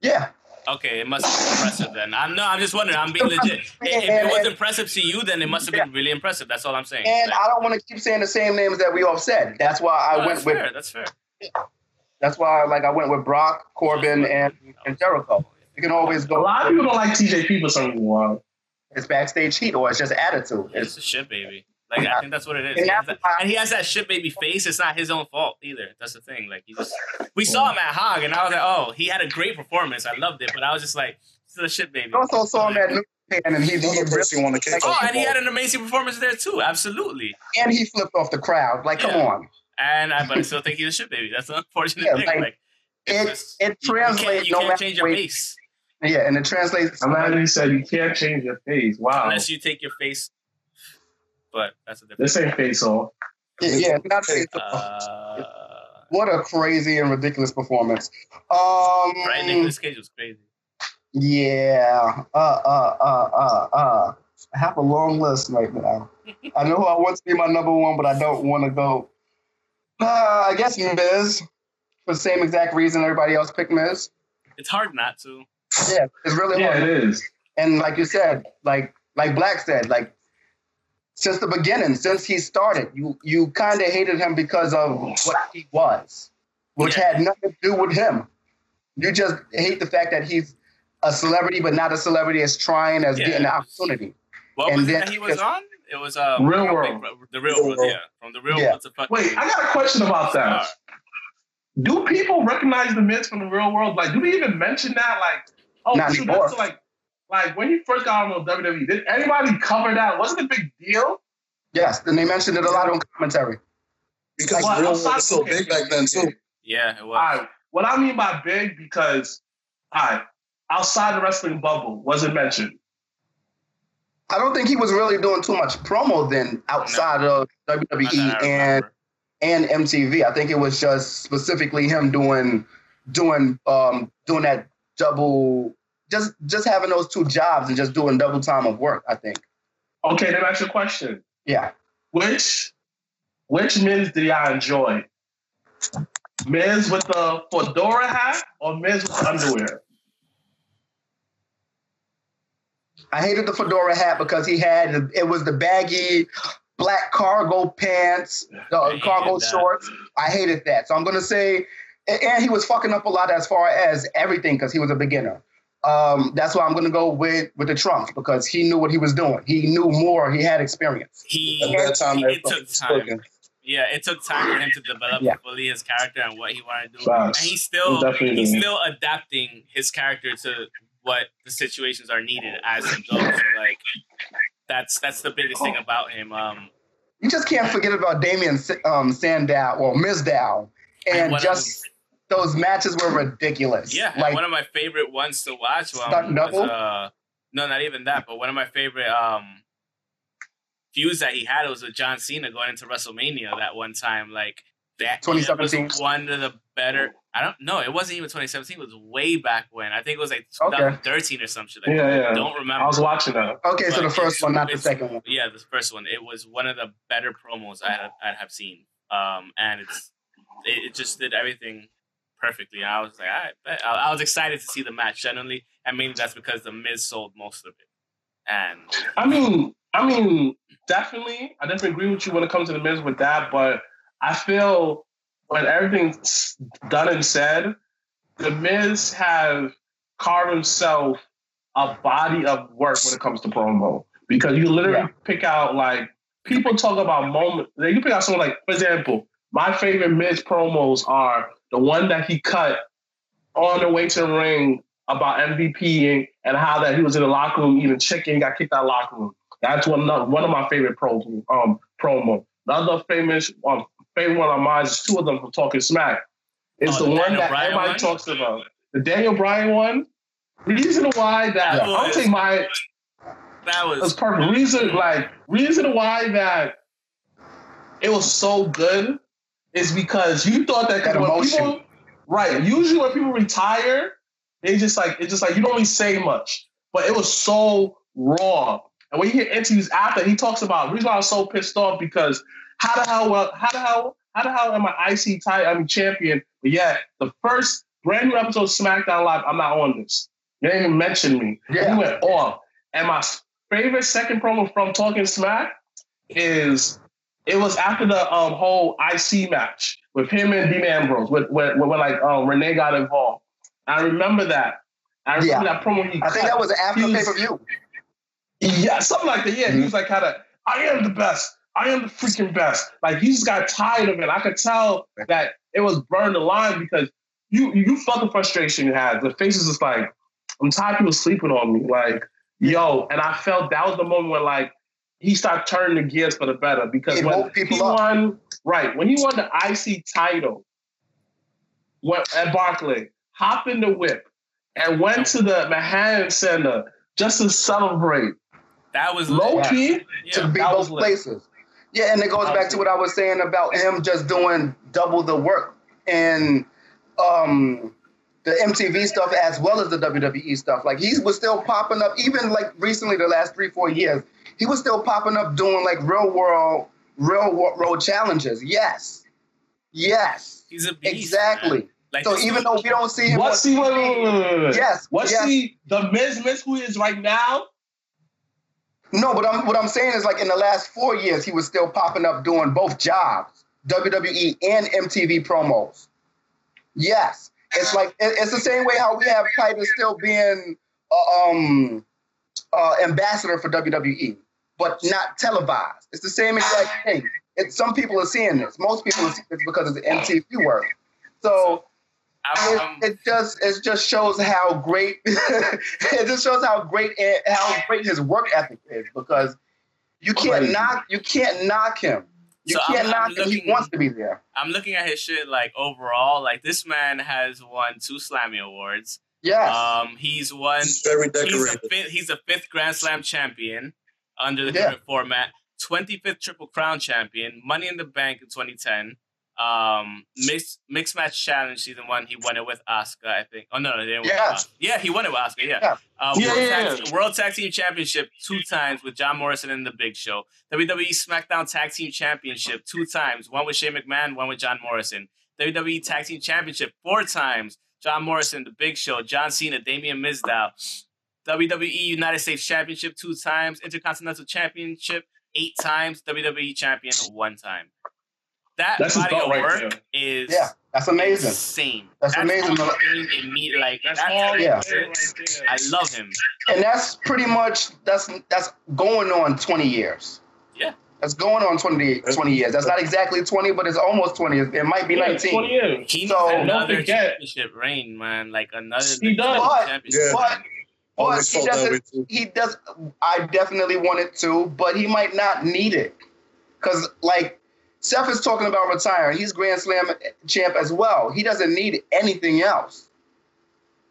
Yeah, Okay, it must be impressive then. I'm no, I'm just wondering. I'm being legit. (laughs) If, if it was impressive to you, then it must have been really impressive. That's all I'm saying. and Like, I don't want to keep saying the same names that we all said. That's why I no, went that's with. fair. That's fair. That's why like I went with Brock, Corbin, and, and Jericho. You can always go. A lot of people don't like TJP for some reason. It's backstage heat or it's just attitude. It's It's, a shit baby. Like I think that's what it is. And He has that- and he has that shit baby face. It's not his own fault either. That's the thing. Like he just we saw him at Hog, and I was like, oh, he had a great performance. I loved it, but I was just like, this is a shit baby. I also saw him at New Japan and he, he Another really, person you want to kick Oh, and he had an amazing performance there too. Absolutely. and he flipped off the crowd. Like, come on. And I, but I still think he's a shit baby. That's the unfortunate Yeah, thing. like, Like, It just- it you- you can't, translates you no can't change your face Yeah, and it translates. I'm glad you said you can't change your face. Wow. unless you take your face. But that's a different. This ain't face off. Yeah, yeah, not Hey, Uh, what a crazy and ridiculous performance. Um, right, Nicolas Cage was crazy. Yeah. Uh, uh, uh, uh, uh. I have a long list right now. I know who I want to be my number one, but I don't want to go. Uh, I guess Miz, for the same exact reason everybody else picked Miz. It's hard not to. Yeah, it's really Yeah, hard. it is. And like you said, like like Black said, like since the beginning, since he started, you you kind of hated him because of what he was, which Yeah. had nothing to do with him. You just hate the fact that he's a celebrity, but not a celebrity as trying as Yeah. getting the opportunity. What And was then that he was on? It was uh, Real World. Bro- the real Real world, World. yeah, from the real Yeah. world to fucking. Wait, I got a question about that. Star. Do people recognize the Miz from the real world? Like, do they even mention that? Like, oh, Not shoot, anymore. that's like, like when you first got on the WWE, did anybody cover that? Wasn't it a big deal? Yes, and they mentioned it a lot on commentary. because Well, real outside- world is so okay, big back then too. Yeah, it was. right. What I mean by big, because, all right, outside the wrestling bubble, wasn't mentioned. I don't think he was really doing too much promo then outside of WWE and and MTV. I think it was just specifically him doing doing um doing that double just just having those two jobs and just doing double time of work, I think. Okay, then ask your question. Yeah. Which, which Miz did y'all enjoy? Miz with the fedora hat or Miz with the underwear? I hated the fedora hat because he had it was the baggy black cargo pants, the I cargo that. shorts. I hated that. So I'm gonna say and- and he was fucking up a lot as far as everything because he was a beginner. Um, that's why I'm gonna go with with the Trump because he knew what he was doing. He knew more. He had experience. He, time, he- it took time. spoken. Yeah, it took time for him to develop Yeah. fully his character and what he wanted to do. Facts. And he's still Definitely. he's still adapting his character to what the situations are needed as him goes. So like that's that's the biggest thing about him. Um You just can't forget about Damian um, Sandow or Mizdow. And one of just those matches were ridiculous. yeah, Like, one of my favorite ones to watch um, Stunt was, uh no, not even that, but one of my favorite um feuds that he had was with John Cena going into WrestleMania that one time. Like that, that was 2017. one of the better. I don't know. It wasn't even 2017. It was way back when. I think it was like Okay. 2013 or some shit. Like Yeah, yeah. I don't remember. I was watching that. Okay, so the first one, not the second one. Yeah, the first one. It was one of the better promos I had, I have seen. Um, and it's it, it just did everything perfectly. I was like, I bet. I, I was excited to see the match generally, and maybe that's because the Miz sold most of it. And I mean, I mean, definitely, I definitely agree with you when it comes to the Miz with that. But I feel when everything's done and said, the Miz have carved himself a body of work when it comes to promo because you literally Yeah. pick out like people talk about moments. Like, you pick out someone like, for example, my favorite Miz promos are the one that he cut on the way to the ring about MVP and, and how that he was in the locker room eating chicken, got kicked out of the locker room. That's one of, one of my favorite pro, um, promo. The other famous um, favorite one of mine is two of them from Talking Smack. It's Oh, the, the one that Bryan everybody one? talks about. The Daniel Bryan one. Reason why that I'll take my that was that's perfect. Reason like reason why that it was so good is because you thought that, That when emotion. people right. Usually when people retire, they just like it's just like you don't really say much. But it was so raw. And when you hear interviews after, he talks about the reason why I was so pissed off because how the hell well how the hell how the hell am I IC title I'm champion? But yet the first brand new episode of SmackDown Live, I'm not on this. You didn't even mention me. Yeah. He went off. And my favorite second promo from Talking Smack is it was after the um, whole IC match with him and Dean Ambrose, with when, when, when like um, Renee got involved. I remember that. I remember Yeah. that promo he I think that was after pay per view. Yeah, something like that. Yeah, Mm-hmm. he was like kind of, I am the best. I am the freaking best. Like he just got tired of it. I could tell that it was burned the line because you you felt the frustration you had. The face is just like, I'm tired of people sleeping on me. Like, yo, and I felt that was the moment when like he started turning the gears for the better because It when people he up. won, right, when he won the IC title when, at Barclay, hopped in the whip and went to the Manhattan Center just to celebrate. that was Low Yeah. key, to be that both places. Yeah, and it goes back to what I was saying about him just doing double the work and um, the MTV stuff as well as the WWE stuff. Like he was still popping up, even like recently, the last three four years, he was still popping up doing like real world, real world challenges. Yes, yes, He's a beast. exactly. man. Like So even though we don't see him, What's on he? Wait, wait, wait, wait, wait. yes, What's yes. he? The Miz Miz who he is right now? No, but I'm, what I'm saying is like in the last four years, he was still popping up doing both jobs, WWE and MTV promos. Yes, it's like it's the same way how we have Titus still being uh, um uh, ambassador for WWE, but not televised. It's the same exact thing. It, some people are seeing this. Most people are seeing this because of the MTV work. So I'm, I'm- it, it just it just shows how great (laughs) it just shows how great how great his work ethic is because you can't Crazy. knock you can't knock him. You So I'm- can't I'm knock him. He wants to be there. I'm looking at his shit like overall. Like this man has won two Slammy awards. Yes. Um, he's won. He's very He's a decorated. fifth. He's a fifth Grand Slam champion under the Yeah. current format. Twenty fifth Triple Crown champion. Money in the Bank in 2010. Um, mixed mixed match challenge season one. He won it with Asuka, I think. Oh no, no, they didn't win it with Yes. Asuka. Yeah, he won it with Asuka. Yeah. Yeah. Uh, Yeah, World, yeah, Tag, yeah. World Tag Team Championship two times with John Morrison and The Big Show. WWE SmackDown Tag Team Championship two times, one with Shane McMahon, one with John Morrison. WWE Tag Team Championship four times, John Morrison, The Big Show, John Cena, Damian Mizdow. WWE United States Championship two times, Intercontinental Championship eight times, WWE Champion one time. That That's body of right work there. is yeah, that's amazing. insane. That's amazing. all in- in me, like That's that's all Yeah. right. I love him. And that's pretty much that's that's going on 20 years. Yeah. That's going on 20, 20 years. That's not exactly 20, but it's almost 20. It might be Yeah, 19. 20 years. He needs So- another Don't forget- championship reign, man. Like another He does. But- championship. Yeah. But but he felt that way doesn't he does I definitely want it to, but he might not need it. Cause like Seth is talking about retiring. He's Grand Slam champ as well. He doesn't need anything else.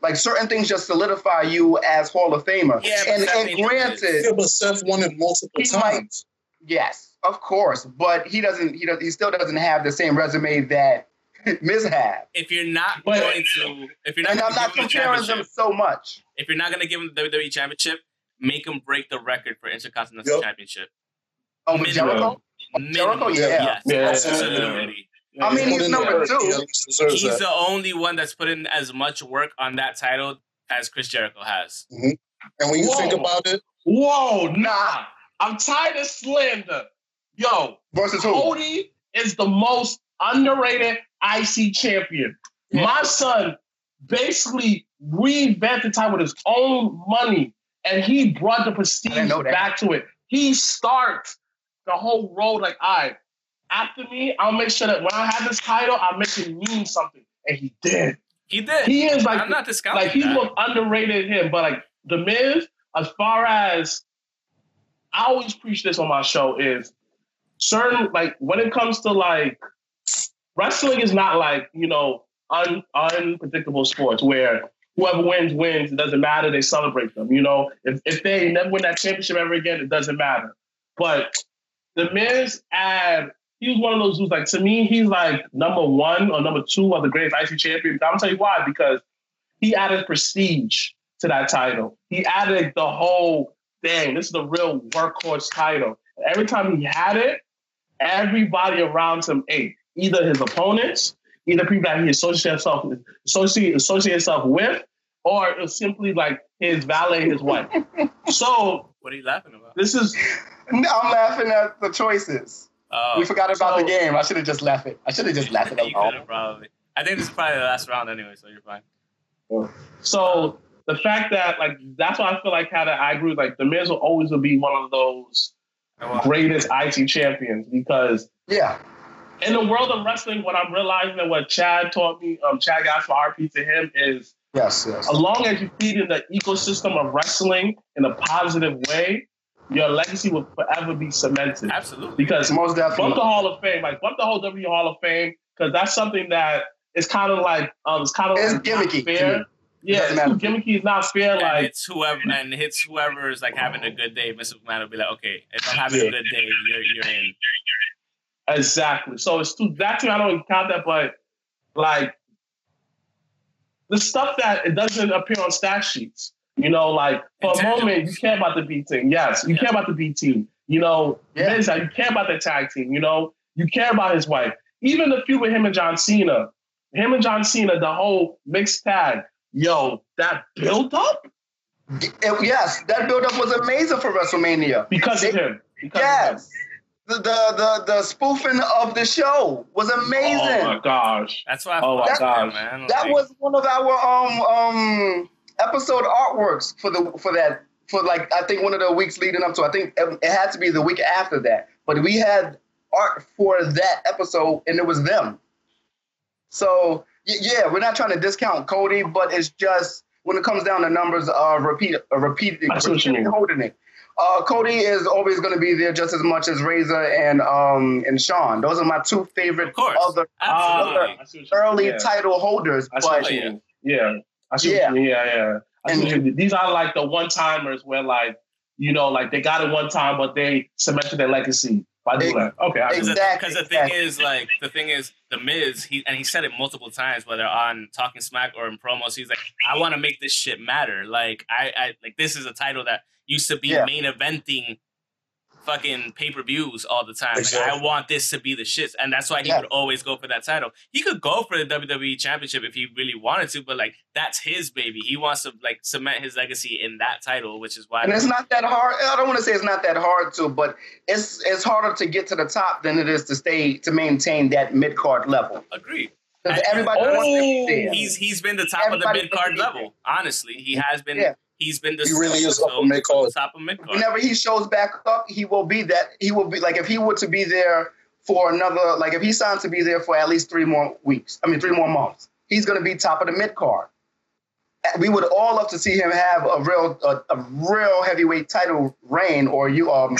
Like certain things just solidify you as Hall of Famer. Yeah, and, and granted, Yeah, but Seth won it multiple He might- times. yes, of course, but he doesn't. He does. He still doesn't have the same resume that (laughs) mishap. if you're not But- going to, if you're not, And I'm not give him comparing them so much. if you're not gonna give them the WWE championship, make him break the record for Intercontinental Yep. Championship. Oh, with Minimum. Jericho? Jericho, yeah. Yes, Yeah, absolutely. I mean, he's Put number there. two. He at least deserves He's that. the only one that's put in as much work on that title as Chris Jericho has. Mm-hmm. And when you think about it, Whoa, nah. I'm tired of slander. Yo, Versus who? Cody is the most underrated IC champion. My son basically revamped the title with his own money, and he brought the prestige didn't know that. back to it. He starts the whole road like, all right, after me, I'll make sure that when I have this title, I'll make it mean something. And he did. He did. He is like I'm not discounting like he's that. most underrated him, but like the Miz, as far as I always preach this on my show is certain like when it comes to like wrestling is not like you know un, unpredictable sports where whoever wins wins. It doesn't matter. They celebrate them. You know, if if they never win that championship ever again, it doesn't matter. But the Miz and he was one of those dudes. Like to me, he's like number one or number two of the greatest IC champions. I'm gonna tell you why because he added prestige to that title. He added the whole thing. This is the real workhorse title. Every time he had it, everybody around him ate. Either his opponents, either people that he associated himself associate associate himself with, or it was simply like his valet, his wife. (laughs) so What are you laughing about? this is I'm laughing at the choices. Oh, we forgot about so- the game. I should have just left it. I should have just left it (laughs) you alone. probably. I think this is probably the last round anyway, so you're fine. So the fact that like that's why I feel like how of I agree. with, Like the Miz will always will be one of those greatest IT champions because Yeah. In the world of wrestling, what I'm realizing and what Chad taught me, um, Chad got for RP to him is Yes, yes. as long as you feed in the ecosystem of wrestling in a positive way, your legacy will forever be cemented. Absolutely. Because Most definitely. bump the. Hall of Fame, like bump the whole W Hall of Fame, because that's something that is kind of like um, it's kind of It's like not gimmicky fair. Yeah, it's too gimmicky. It's not fair. and Like it's whoever and hits whoever is like having a good day. Mr. McMahon will be like, okay, if I'm having Yeah. a good day, you're you're in. Exactly. So it's too that too. I don't count that, but like the stuff that it doesn't appear on stat sheets. You know, like for a moment you care about the B team. Yes, you care about the B team. You know, Yeah. Miz, you care about the tag team. You know, you care about his wife. Even the feud with him and John Cena, him and John Cena, the whole mixed tag. Yo, that built up It- yes, that build-up was amazing for WrestleMania. because of him. Because Yes. The, the the the spoofing of the show was amazing. Oh my gosh. That's why Oh my fuck with him, gosh. man. that Like, was one of our um um episode artworks for the for that for like I think one of the weeks leading up to I think it it had to be the week after that. But we had art for that episode and it was them. So yeah, we're not trying to discount Cody, but it's just when it comes down to numbers, uh, repeat, uh, repeating, I see what you repeating mean. holding it. Uh, Cody is always going to be there just as much as Razor and um and Sean. Those are my two favorite Of course. other Absolutely. I see what you mean. early Yeah. title holders. I But yeah. Yeah. I see Yeah. what. Yeah, yeah. I see And- what you mean. These are like the one timers where like, you know, like they got it one time, but they cemented their legacy by doing that. Okay. I Because see. the, the thing exactly. is, like, the thing is, the Miz, he and he said it multiple times, whether on Talking Smack or in promos. He's like, I want to make this shit matter. Like, I, I, like, this is a title that used to be Yeah. main eventing, fucking pay per views all the time. Like, I want this to be the shits, and that's why he Yeah. would always go for that title. He could go for the WWE Championship if he really wanted to, but like, that's his baby. He wants to like cement his legacy in that title, which is why. and it's not that hard. I don't want to say it's not that hard to, but it's it's harder to get to the top than it is to stay to maintain that mid card level. Agreed. Everybody Oh, wants to be there. He's he's been the top of the mid card level. Honestly, he has been. Yeah. He's been the He really is so- upper mid-card. Top of mid card. Whenever he shows back up, he will be that. He will be like if he were to be there for another, like if he signed to be there for at least three more weeks. I mean, three more months. He's going to be top of the mid card. We would all love to see him have a real, a, a real heavyweight title reign, or you um,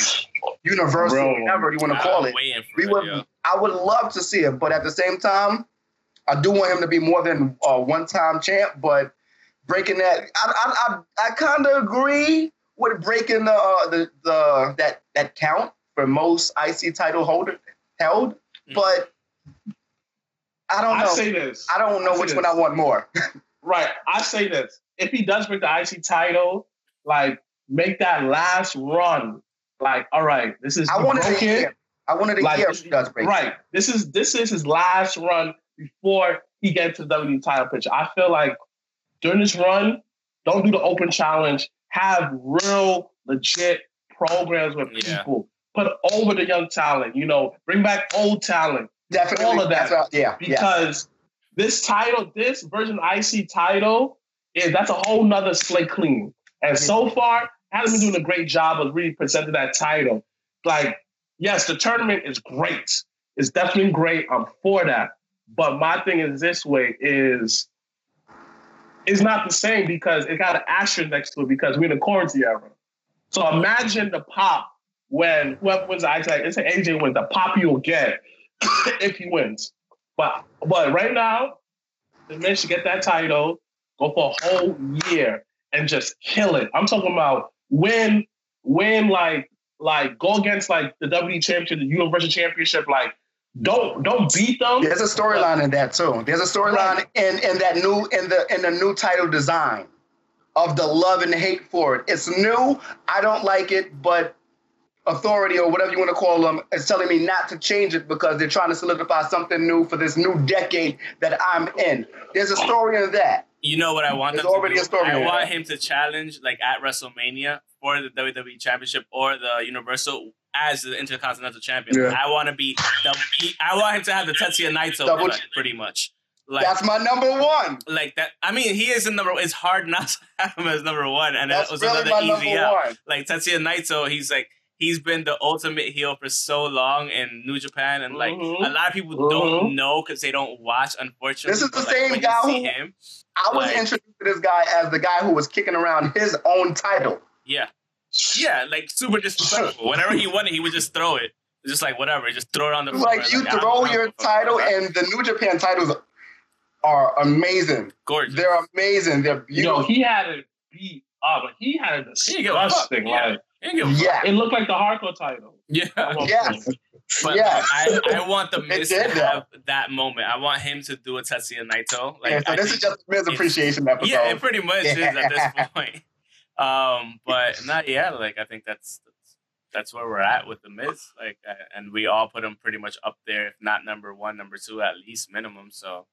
universal, Bro. whatever you want to call it. waiting for We it, would, yo. I would love to see it, but at the same time, I do want him to be more than a one-time champ. But breaking that, I, I, I, I kind of agree with breaking the, uh, the the that that count for most IC title holder held. Mm. But I don't know. I know. say this. I don't know I which this. one I want more. (laughs) Right. I say this. If he does break the IC title, like make that last run. Like, all right, this is I he wanted broke a year. I wanted a Like, year he does break. Right. This is this is his last run before he gets to the WWE title picture. I feel like during this run, don't do the open challenge. Have real legit programs with Yeah. people. Put over the young talent. You know, bring back old talent Definitely. All of that. That's what- yeah. yeah. because this title, this version IC title, is that's a whole nother slate clean. And so far, hasn't been doing a great job of really presenting that title. Like, yes, the tournament is great. It's definitely great. I'm for that. But my thing is this way is it's not the same because it got an asterisk next to it because we're in the quarantine era. So imagine the pop when whoever wins the IC, it's an AJ wins, the pop you'll get (coughs) if he wins. But but right now, the man should get that title, go for a whole year and just kill it. I'm talking about win, win like like go against like the WWE championship, the Universal Championship. Like don't don't beat them. There's a storyline in that too. There's a storyline Right. in in that new in the in the new title design of the love and hate for it. It's new. I don't like it, but authority or whatever you want to call them is telling me not to change it because they're trying to solidify something new for this new decade that I'm in. There's a story in that. You know what I want There's them to already do? a story I in want that. him to challenge like at WrestleMania for the WWE Championship or the Universal as the Intercontinental Champion. Yeah. I want to be double. He, I want him to have the Tetsuya Naito Double- pretty much. Like That's my number one. like that. I mean, he is in number. It's hard not to have him as number one, and That's that was really another easy out. one. Like Tetsuya Naito, he's like he's been the ultimate heel for so long in New Japan, and like Mhm. a lot of people Mhm. don't know because they don't watch. Unfortunately, This is the But, same you guy who- him. I was Like- introduced to this guy as the guy who was kicking around his own title. Yeah. Yeah, like super disrespectful. (laughs) Whenever he won it, he would just throw it. Just like whatever, just throw it on the floor. Like you I don't- throw your give title, about and the New Japan titles are amazing. gorgeous. They're amazing. They're You beautiful. know, he had it beat up, but he had it He didn't give a fuck. disgusting. Yeah. Like He didn't give a fuck. yeah, it looked like the hardcore title. Yeah. Yes. But Yeah. I, I want the (laughs) Miz did, to though. have that moment. I want him to do a Tetsuya Naito. Like yeah, so I this think- is just Miz appreciation episode. Yeah, it pretty much is at this (laughs) point. Um, (laughs) but not yeah, like I think that's that's, that's where we're at with the Miz. Like, uh, and we all put him pretty much up there, if not number one, number two at least minimum. So,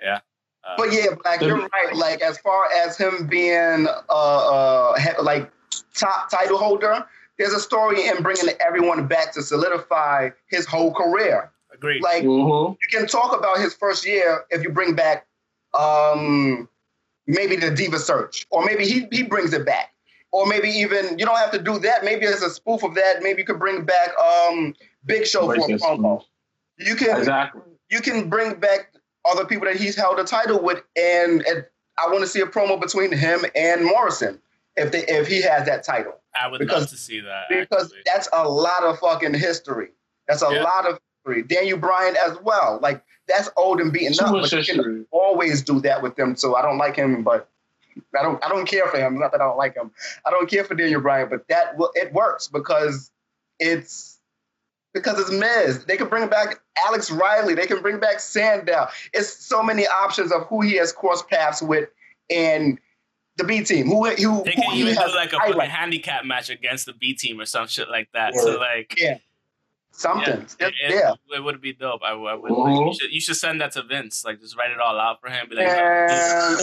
yeah. Uh, But yeah, Black, you're right. Like as far as him being uh, uh like top title holder, there's a story in bringing everyone back to solidify his whole career. agreed. Like Mm-hmm. you can talk about his first year if you bring back um maybe the Diva Search, or maybe he he brings it back, or maybe even you don't have to do that. Maybe as a spoof of that, maybe you could bring back um Big Show for a promo. You can Exactly. you can bring back other people that he's held a title with, and, and I want to see a promo between him and Morrison if they if he has that title I would because- love to see that. because actually. that's a lot of fucking history. That's a Yeah. lot of history. Daniel Bryan as well. Like that's old and beaten Too up. But you can always do that with them. So I don't like him, but I don't I don't care for him. Not that I don't like him. I don't care for Daniel Bryan, but that will it works because it's because it's Miz. They can bring back Alex Riley. They can bring back Sandow. It's so many options of who he has crossed paths with in the B team. Who who, They who can he even has do like a fucking handicap match against the B team or some shit like that. So like, Yeah. Something. yeah, Yeah. it, it, it would be dope. I, would- I would. like, you should you should send that to Vince. Like, just write it all out for him. Be like, Man,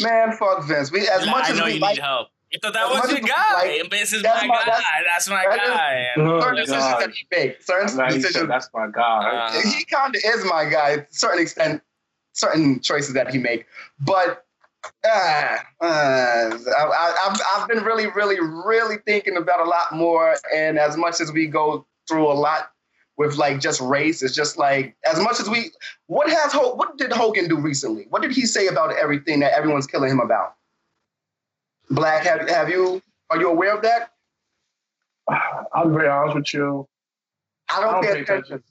man, fuck Vince. We as much I as know we you like need help. I thought that was your guy. like- Vince is That's my my- guy. that's- That's, my that is- guy. And Oh, certain God. decisions that he makes, certain Now decisions said that's my guy. Uh, he kind of is my guy to a certain extent, certain choices that he make. But uh, uh, I, I, I've, I've been really, really, really thinking about a lot more. And as much as we go through a lot with like just race, it's just like as much as we. What has Ho- what did Hogan do recently? What did he say about everything that everyone's killing him about? Black, have have you? Are you aware of that? I'll be very honest with you. I I don't, don't pay pay attention. attention.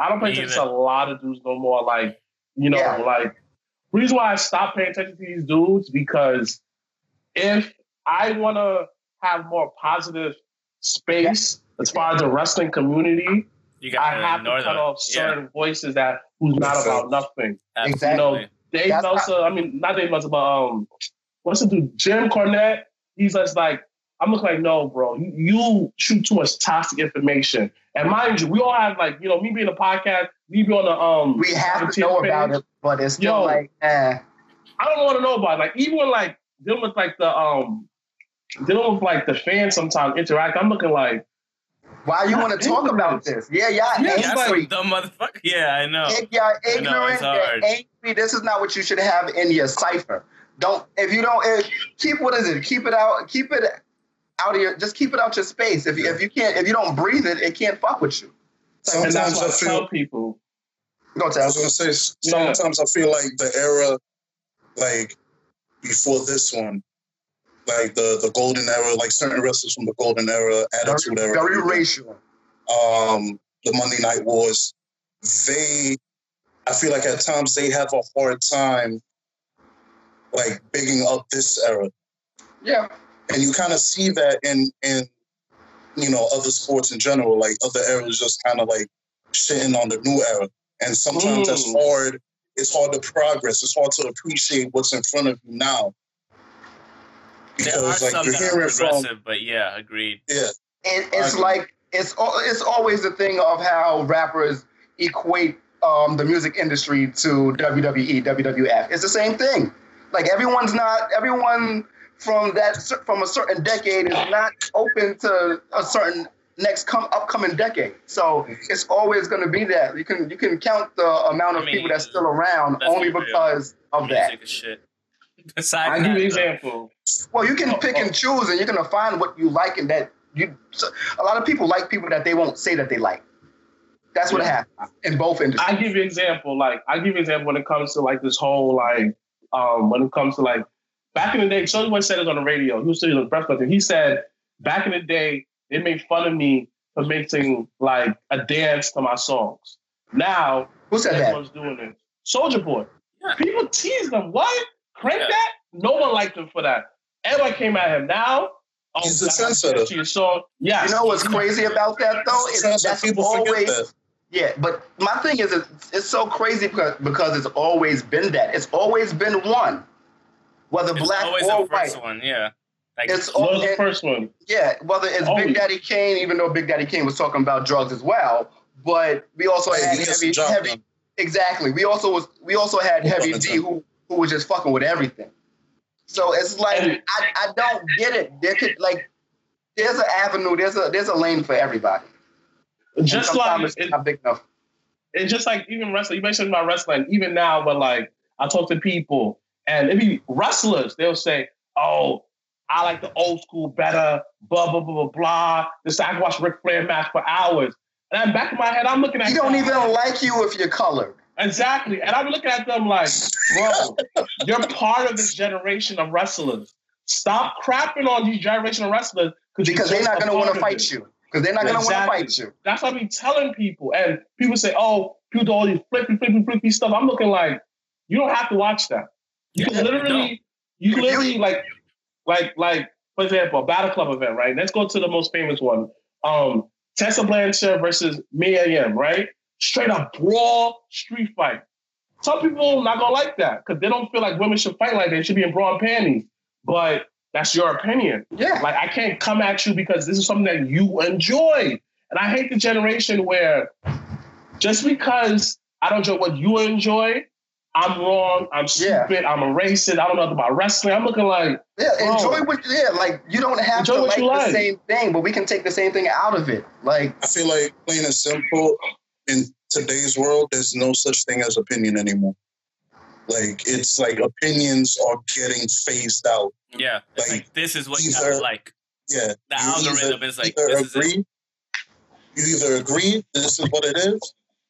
I don't pay attention to a lot of dudes no more. Like, you know, Yeah. like reason why I stopped paying attention to these dudes because if I want to have more positive space as far as the wrestling community, you I got to have to cut them. off certain voices that who's not Makes about nothing. Absolutely. Dave That's Meltzer, I mean, not Dave Meltzer, but um, what's the dude? Jim Cornette. He's just like, I'm looking like, no, bro, you, you shoot too much toxic information. And mind you, we all have like, you know, me being a podcast, me being on the um, We have to 17 know about it, but it's still Yo. like, eh. I don't want to know about it. Like even when like dealing with like the um dealing with like the fans sometimes interact. I'm looking like Why you want to talk about this? Yeah, yeah, Yeah, Yeah, angry. some dumb motherfucker. Yeah, I know. If you're I know, ignorant, it's angry. This is not what you should have in your cipher. Don't if you don't if, keep what is it? Keep it out. Keep it out of your. Just keep it out your space. If you, if you can't if you don't breathe it, it can't fuck with you. and Sometimes that's I what I feel. tell people. Go I was gonna say Yeah. sometimes I feel like the era, like before this one, like the the golden era, like certain wrestlers from the golden era, attitude Very, era, very racial. um, the Monday Night Wars, they, I feel like at times they have a hard time, like bigging up this era, Yeah. and you kind of see that in in you know other sports in general, like other eras just kind of like shitting on the new era, and sometimes that's Mm. hard. It's hard to progress. It's hard to appreciate what's in front of you now. There are like some that are hearing from but yeah, agreed. yeah, It, it's Argument. like it's it's always the thing of how rappers equate um, the music industry to WWE, WWF. It's the same thing. Like everyone's not everyone from that from a certain decade is not open to a certain next come upcoming decade. So it's always going to be that. You can you can count the amount of I mean, people that's still around only be real. because of that. Music is shit. Besides I give you an example. Well, you can Oh, pick oh. and choose, and you're gonna find what you like, and that you. So a lot of people like people that they won't say that they like. That's what Yeah. happens in both industries. I give you an example. Like I give you an example when it comes to like this whole like um when it comes to like back in the day. Someone Boy said it on the radio. He was still on the press conference. He said back in the day they made fun of me for making like a dance to my songs. Now Who said that? everyone's doing it. Soldier Boy. Yeah. People tease them. What? Crank Yeah. that? No one liked him for that. Everybody came at him. Now, oh, He's a God, trendsetter. to your song. Yes. You know what's crazy about that though? Is Sometimes that's people always that. yeah. But my thing is, it's, it's so crazy because because it's always been that. It's always been one, whether It's black always or the first white. one, yeah. Like, It's What was all the first one? yeah. Whether it's Always. Big Daddy Kane, even though Big Daddy Kane was talking about drugs as well, but we also had he gets heavy, heavy. Exactly. We also was we also had Heavy fucking D who who was just fucking with everything. So it's like I, I don't get it. There could like there's an avenue, there's a there's a lane for everybody. Just like it, it's not big enough. it's just like even wrestling. You mentioned about wrestling. Even now, but like I talk to people and it be wrestlers, they'll say, "Oh, I like the old school better." Blah blah blah blah blah. This I can watch Ric Flair match for hours. And I'm back in my head, I'm looking at He don't even like you if you're colored. Exactly, and I'm looking at them like, bro, you're part of this generation of wrestlers. Stop crapping on these generation of wrestlers Because they're not gonna want to fight you. Because they're not gonna Exactly. want to fight you. That's what I be telling people. And people say, oh, people do all these flippy, flippy, flippy stuff. I'm looking like, you don't have to watch that. You Yeah, can you literally, you can literally like, like, like, for example, a battle club event, right? Let's go to the most famous one. Um, Tessa Blanchard versus Mia Yim, right? Straight up brawl, street fight. Some people not gonna like that because they don't feel like women should fight like that. They should be in bra and panties. But that's your opinion. Yeah. Like I can't come at you because this is something that you enjoy. And I hate the generation where just because I don't enjoy what you enjoy, I'm wrong, I'm Yeah. stupid, I'm a racist, I don't know about wrestling. I'm looking like, Yeah, Bro. enjoy what you yeah, like you don't have Enjoy to what like you the like. same thing, but we can take the same thing out of it. Like I feel like plain and simple in today's world, there's no such thing as opinion anymore. Like it's like opinions are getting phased out. yeah. It's Like, like, this is what you either- have like. Yeah, The you algorithm either- is like, either this is agree. You either agree this is what it is,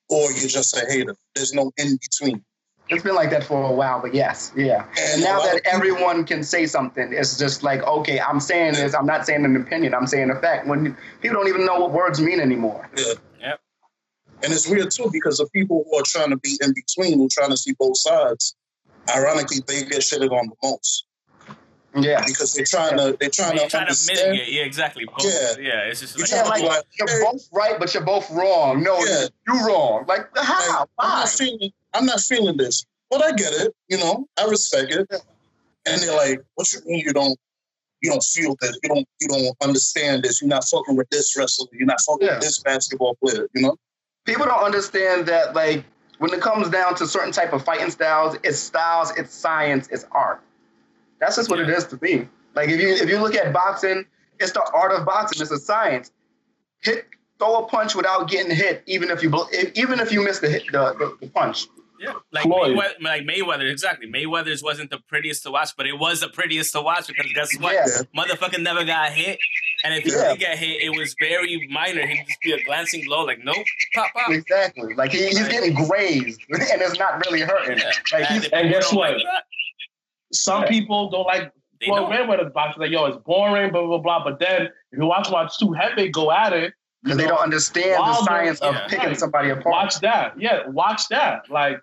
or you're just a hater. There's no in between. it's been like that for a while, but yes, yeah. And And now that people- everyone can say something, it's just like, okay, I'm saying this. I'm not saying an opinion. I'm saying a fact. When people don't even know what words mean anymore. And it's weird too because the people who are trying to be in between, who are trying to see both sides, ironically, they get shitted on the most. Yeah. because they're trying to they're trying You're to trying to mitigate. Yeah, exactly. Both. Yeah. Yeah. It's just You're like, Yeah, trying like, be like, you're hey, both right, but you're both wrong. No, Yeah. you wrong. Like like, how? I'm not feeling I'm not feeling this. But I get it, you know, I respect it. And they're like, what you mean you don't you don't feel this, you don't you don't understand this, you're not fucking with this wrestler, you're not fucking Yeah. with this basketball player, you know? People don't understand that like when it comes down to certain type of fighting styles, it's styles, it's science, it's art. That's just what it is to me. Like if you if you look at boxing, it's the art of boxing. It's a science. Hit, throw a punch without getting hit, even if you bl- even if you miss the hit the, the, the punch. yeah. Like Mayweather, like Mayweather, exactly. Mayweather's wasn't the prettiest to watch, but it was the prettiest to watch because guess what? Yeah. Motherfucker never got hit. And if he Yeah. did get hit, it was very minor. He'd just be a glancing blow, like, nope, pop, pop. Exactly. Like he, he's getting grazed, (laughs) and it's not really hurting. Yeah. Like And, and guess what? like Some Yeah. people don't like They Floyd don't. Mayweather's boxing. Like, yo, it's boring, blah blah blah. But then if you watch watch two heavy go at it, because they don't understand the science of yeah. picking somebody apart. watch that. Yeah, watch that. Like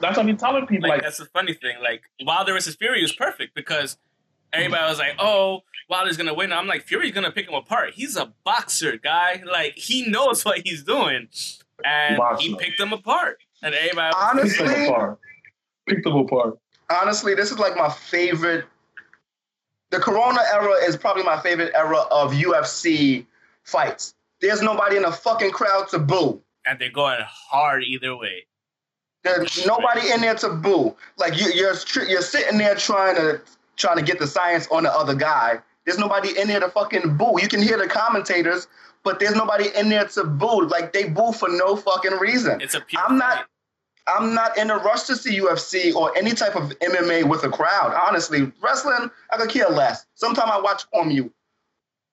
that's what I'm telling people. Like, Like, that's the funny thing. Like Wilder versus Fury was perfect because everybody was like, "Oh, Wilder's gonna win." I'm like, Fury's gonna pick him apart. He's a boxer, guy. Like he knows what he's doing, and he picked them apart. And everybody, pick them Honestly, apart. Pick them apart. honestly, this is like my favorite. The Corona era is probably my favorite era of UFC fights. There's nobody in the fucking crowd to boo. and they're going hard either way. There's nobody in there to boo. Like you, you're you're sitting there trying to trying to get the science on the other guy. There's nobody in there to fucking boo. You can hear the commentators, but there's nobody in there to boo. Like they boo for no fucking reason. It's a pure I'm not- I'm not in a rush to see UFC or any type of MMA with a crowd. Honestly, wrestling, I could care less. Sometimes I watch on mute.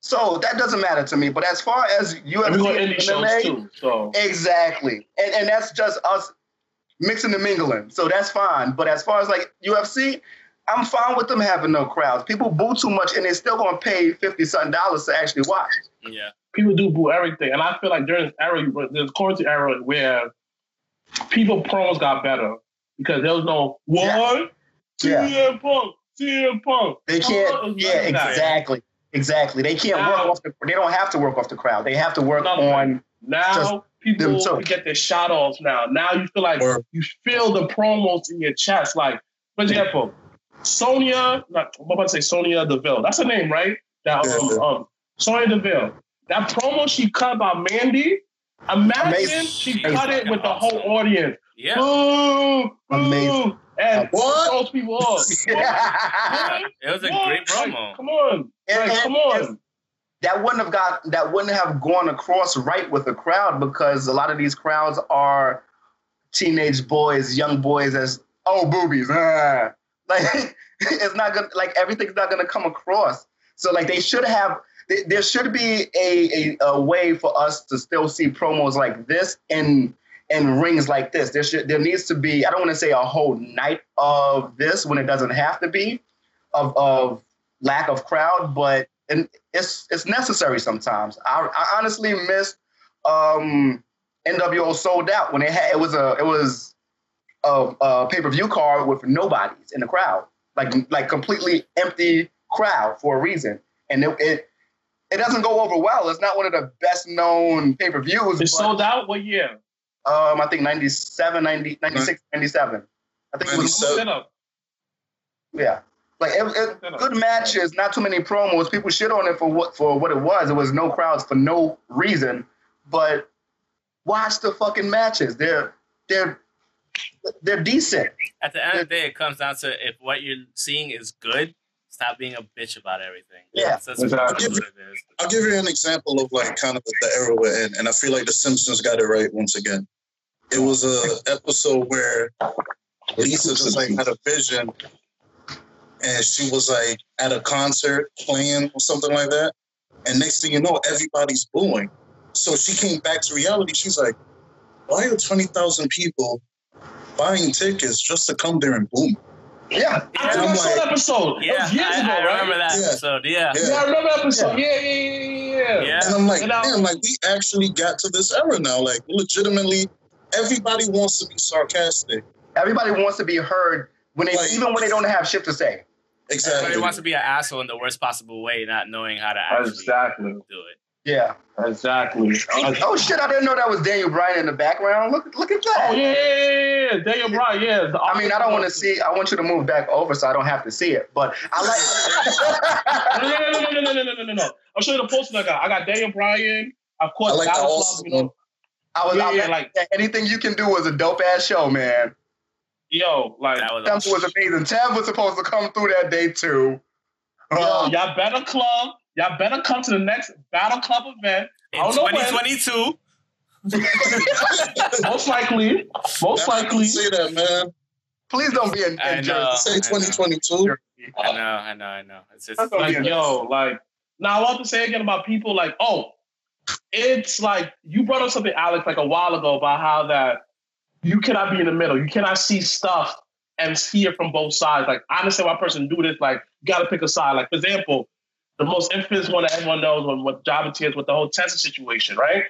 So that doesn't matter to me. But as far as And we go UFC indie and shows MMA, too. So exactly. And and that's just us mixing and mingling. So that's fine. But as far as like UFC, I'm fine with them having no crowds. People boo too much and they're still gonna pay fifty something dollars to actually watch. Yeah, people do boo everything, and I feel like during this era, this quarantine era, where people promos got better because there was no one Yeah. CM Punk, CM Punk. They can't. Yeah, that. exactly, exactly. They can't work off the. They don't have to work off the crowd. They have to work Nothing. on. Now them people too. get their shot offs. Now, now you feel like Or- you feel the promos in your chest. Like, for example, Sonya. Not, I'm about to say Sonya Deville. That's her name, right? That um, Yeah. um, Sonya Deville. That promo she cut about Mandy. Imagine Amazing. she Amazing. cut it with the whole audience. yeah. Boo, boo, Amazing. And What? throws people off. Yeah, it was a What? great promo. come on. And- Like, and- come on. that wouldn't have got that wouldn't have gone across right with the crowd because a lot of these crowds are teenage boys, young boys as oh boobies. ah." Like (laughs) it's not gonna like everything's not gonna come across. So like they should have th- there should be a, a, a way for us to still see promos like this in in rings like this. There should there needs to be I don't want to say a whole night of this when it doesn't have to be of of lack of crowd, but and it's it's necessary sometimes. I, I honestly missed um, NWO Souled Out when it had it was a it was a, a pay per view card with nobodies in the crowd, like like completely empty crowd for a reason, and it it, it doesn't go over well. It's not one of the best known pay per views. It sold out? What year? Um, I think 97, 90, 96, 97. I think it was 97. Look it up. yeah. Like it, it, good matches, not too many promos. People shit on it for what for what it was. It was no crowds for no reason. But watch the fucking matches. They're they're they're decent. At the end of the day, it comes down to if what you're seeing is good, stop being a bitch about everything. Yeah. That's, that's Exactly. what it is. I'll give you an example of like kind of the era we're in, and I feel like The Simpsons got it right once again. It was a episode where Lisa just like had a vision, and she was like at a concert playing or something like that, and next thing you know, everybody's booing. So she came back to reality. She's like, "Why are twenty thousand people buying tickets just to come there and boom?" Yeah. I think I'm saw like- that episode. Yeah, years I, ago, I right? remember that Yeah. episode. Yeah. Yeah. Yeah, I remember that episode. Yeah, yeah, yeah, yeah, yeah. Yeah. And I'm like, And I- damn, like we actually got to this era now. Like legitimately, everybody wants to be sarcastic. Everybody wants to be heard when they Like- even when they don't have shit to say. Exactly. Everybody wants to be an asshole in the worst possible way, not knowing how to actually Exactly. do it. Yeah. Exactly. Oh shit! I didn't know that was Daniel Bryan in the background. Look, look at that. Oh yeah, yeah, yeah, yeah. Daniel Bryan, yeah. the I mean, I don't want to see. I want you to move back over so I don't have to see it. But I like. no, no, no, no, no, no, no, no, no, no. I'll show you the poster I got. I got Daniel Bryan. Of course, I like that Dallas also Love, you know, I was. I Yeah, like- anything you can do was a dope ass show, man. yo, like, That was Temple was amazing. Tev was supposed to come through that day too. yo, Uh, y'all better club. Y'all better come to the next Battle Club event. in I don't know when. 2022. (laughs) Most likely, most I likely. say that, man. please don't be in, I in know. Jersey. Say 2022. I know, I know, I know. It's just Like, yo, like, now I want to say again about people like, oh, it's like you brought up something, Alex, like a while ago about how that you cannot be in the middle. You cannot see stuff and hear from both sides. Like, I understand why a person do this. Like, you got to pick a side. Like, for example, the most infamous one that everyone knows when what Jabba is with the whole Tessa situation, right?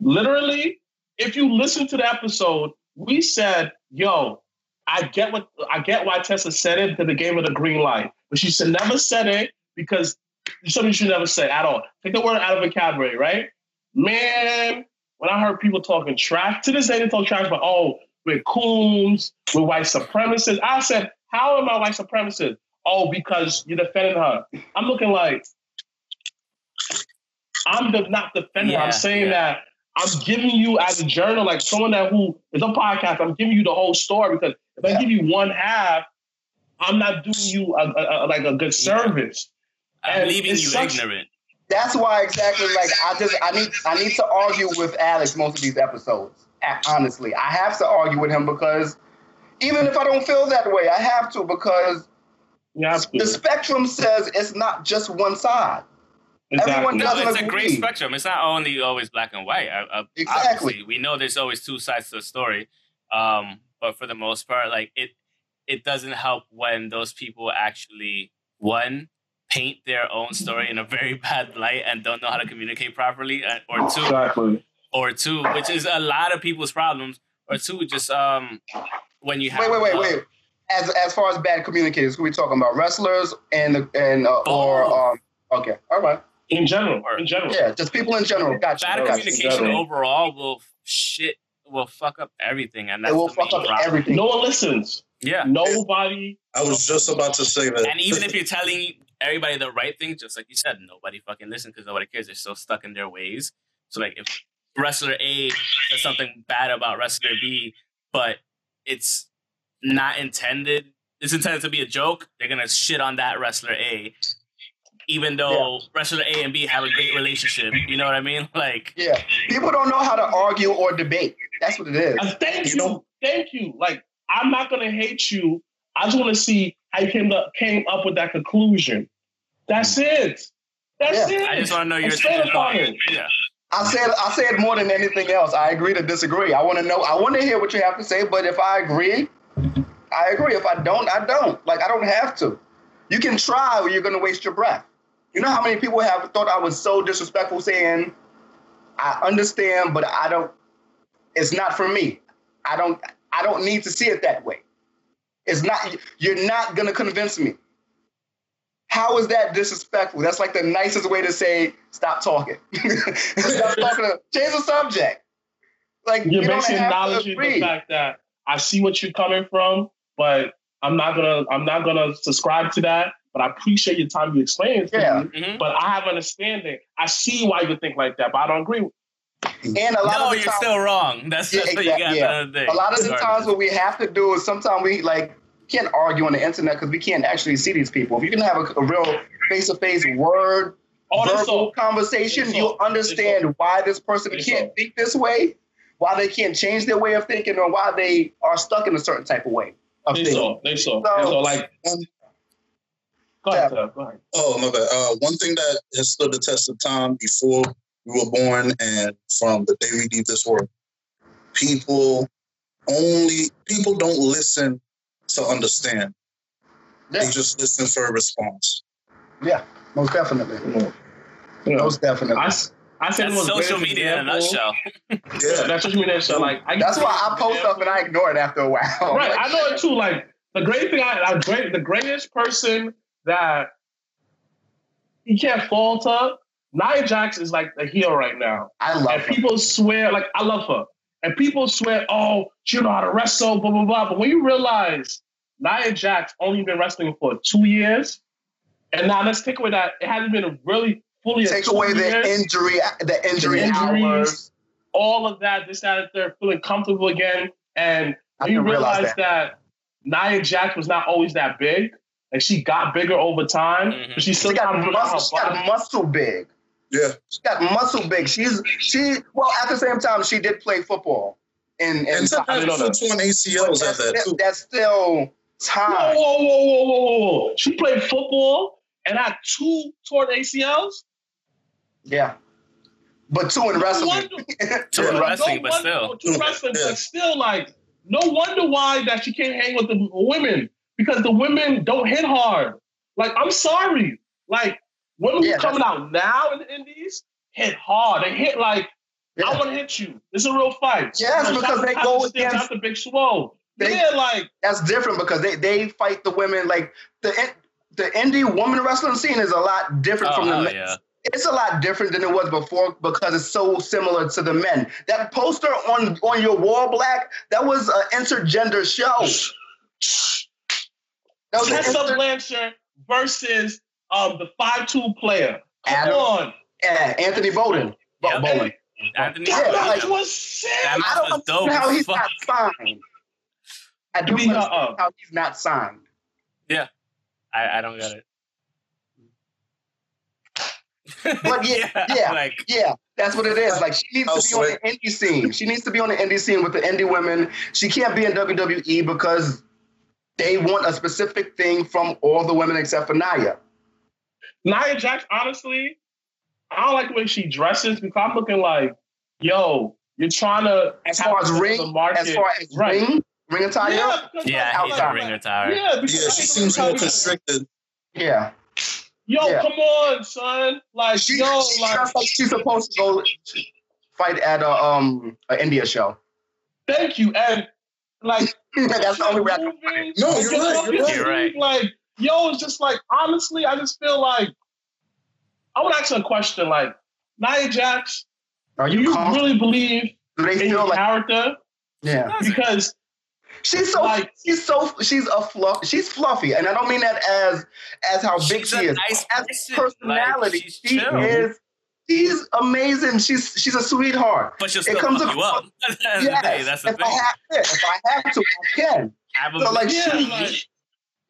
Literally, if you listen to the episode, we said, "Yo, I get what I get why Tessa said it because they gave her the green light, but she said never said it because something should never said at all. Take the word out of vocabulary, right? Man, when I heard people talking trash, to this day they talk trash but oh, we're coons, we're white supremacists. I said, how am I white supremacist? Oh, because you're defending her. I'm looking like, I'm the, not defending her. I'm saying yeah. that I'm giving you as a journal, like someone that who is a podcast, I'm giving you the whole story because if I give you one half, I'm not doing you a, a, a- like a good service. I'm And leaving you such- ignorant. That's why exactly. Like I just I need I need to argue with Alex most of these episodes. Honestly, I have to argue with him because even if I don't feel that way, I have to because Yeah, the spectrum says it's not just one side. everyone exactly. No, doesn't it's a great spectrum. It's not only always black and white. Uh, uh, Exactly. we know there's always two sides to the story, um, but for the most part, like it, it doesn't help when those people actually one paint their own story in a very (laughs) bad light and don't know how to communicate properly, uh, or two, Exactly. or two, which is a lot of people's problems, or two, just um, when you have Wait, wait, wait, uh, wait. As as far as bad communicators, who we talking about? Wrestlers and and uh, or um. Okay, all right. In general, Or- in general. Yeah, just people in general. Gotcha. bad gotcha. communication overall will shit will fuck up everything, and that's It will the fuck up problem. everything. No one listens. Yeah. Nobody. I was just about to say that. And even if you're telling everybody the right thing, just like you said, nobody fucking listens because nobody cares. They're so stuck in their ways. So like if wrestler A says something bad about wrestler B, but it's not intended, it's intended to be a joke, they're gonna shit on that wrestler A. Even though wrestler A and B have a great relationship. You know what I mean? (laughs) Like Yeah, people don't know how to argue or debate. That's what it is. Uh, thank You you. know- Thank you. Like, I'm not gonna hate you. I just want to see how you came up came up with that conclusion. That's it. That's Yeah. it. I just wanna know your Expand opinion on it. it. Yeah. I said I said more than anything else. I agree to disagree. I want to know. I want to hear what you have to say. But if I agree, I agree. If I don't, I don't. Like I don't have to. You can try, or you're gonna waste your breath. You know how many people have thought I was so disrespectful, saying, "I understand, but I don't. It's not for me. I don't. I don't need to see it that way. It's not. You're not gonna convince me. How is that disrespectful? That's like the nicest way to say, stop talking. (laughs) stop talking. To, change the subject. Like You're you basically acknowledging the fact that I see what you're coming from, but I'm not gonna I'm not gonna subscribe to that. But I appreciate your time you explained it Yeah. me. Mhm. But I have understanding. I see why you think like that, but I don't agree. And a lot No, of the you're times, still wrong. That's Yeah, that's what you got. yeah. the other day. a lot of the times what we have to do is sometimes we like can't argue on the internet because we can't actually see these people. If you can have a, a real face-to-face word Oh, verbal all. conversation, That's you'll all. That's understand why this person can't all. think this way, why they can't change their way of thinking, or why they are stuck in a certain type of way of They thinking. saw. They saw. So- They saw. Like, Um, go ahead. Seth, Go ahead. Oh, my bad. Uh, one thing that has stood the test of time before we were born and from the day we leave this world, people only people don't listen to understand. They just listen for a response. yeah, most definitely, You know, most definitely. I, s- I said That's it was social greatest media in a nutshell. Yeah. That's social media. So like, I That's why I post stuff and I ignore it after a while. (laughs) Right, Like, I know it too. Like the great thing, I, I great the greatest person that you can't fault her. Nia Jax is like a heel right now. I love And her. people swear, like, I love her. And people swear, oh, she don't know how to wrestle, blah, blah, blah. But when you realize Nia Jax only been wrestling for two years, and now let's take away that it hasn't been a really fully Take away the injury, the injury The injuries. hours. all of that, this, that, and they're feeling comfortable again. And I when you realize realize that. Nia Jax was not always that big, and she got bigger over time, Mhm. but she still She got kind muscle. She got muscle big. Yeah. She got muscle big. She's she. Well, at the same time, she did play football. And, in And Tip I had didn't know two torn ACLs at that's, that too. that's still Whoa, time. whoa, whoa, whoa, whoa, whoa, whoa. She played football and had two torn ACLs? Yeah, but two in No wrestling. wonder- (laughs) Two in wrestling, no but still. Two wrestling, Yeah. but still, like, no wonder why that she can't hang with the women because the women don't hit hard. Like, I'm sorry. Like, women Yeah, who coming out now in the indies hit hard. They hit like, Yeah. I want to hit you. It's a real fight. Yes, You because they go to Steve, against- shout to Big Swole. They- yeah, like, That's different because they they fight the women like the in- the indie woman wrestling scene is a lot different Oh, from the hell men. yeah. It's a lot different than it was before because it's so similar to the men. That poster on on your wall, black, that was an intergender show. That was an Tessa inter- Blanchard versus um, the 5'2 player. Come Adam on. yeah, Anthony Bowden. Bo- Yeah. Bowden. Anthony, That like- match was sick. That I don't was dope understand how he's fuck. not signed. I don't beat her understand how he's not signed. I, I don't get it. But (laughs) yeah, yeah. like Yeah, that's what it is. Like she needs oh, to be on the indie scene. She needs to be on the indie scene with the indie women. She can't be in WWE because they want a specific thing from all the women except for Naya. Nia Jax, honestly, I don't like the way she dresses because I'm looking like, yo, you're trying to As far as ring, the market. as far as Right. ring, ring attire. yeah, because yeah, like, outside. the ring attire. Yeah, because Yeah, she seems the more constricted. Yeah, Yo, Yeah. come on, son. Like, she, yo, she like, dressed like she's supposed to go fight at a um an India show. thank you. And like, (laughs) that's the only way. I can- moving, No, like, you're right, you're right. You're right. Like, yo, it's just like, honestly, I just feel like, I want to ask you a question. Like, Nia Jax, Are do you you really believe Do they in feel your like character? yeah? Because She's so Like- she's so she's a fluff. She's fluffy, and I don't mean that as as how big she is. nice as person. personality, Like, she chill. is. She's amazing. She's she's a sweetheart. But she'll It comes fuck you up. (laughs) At the the Yes, that's the if thing. I have yeah, if I have to, I can. Have a So like Yeah, she, like-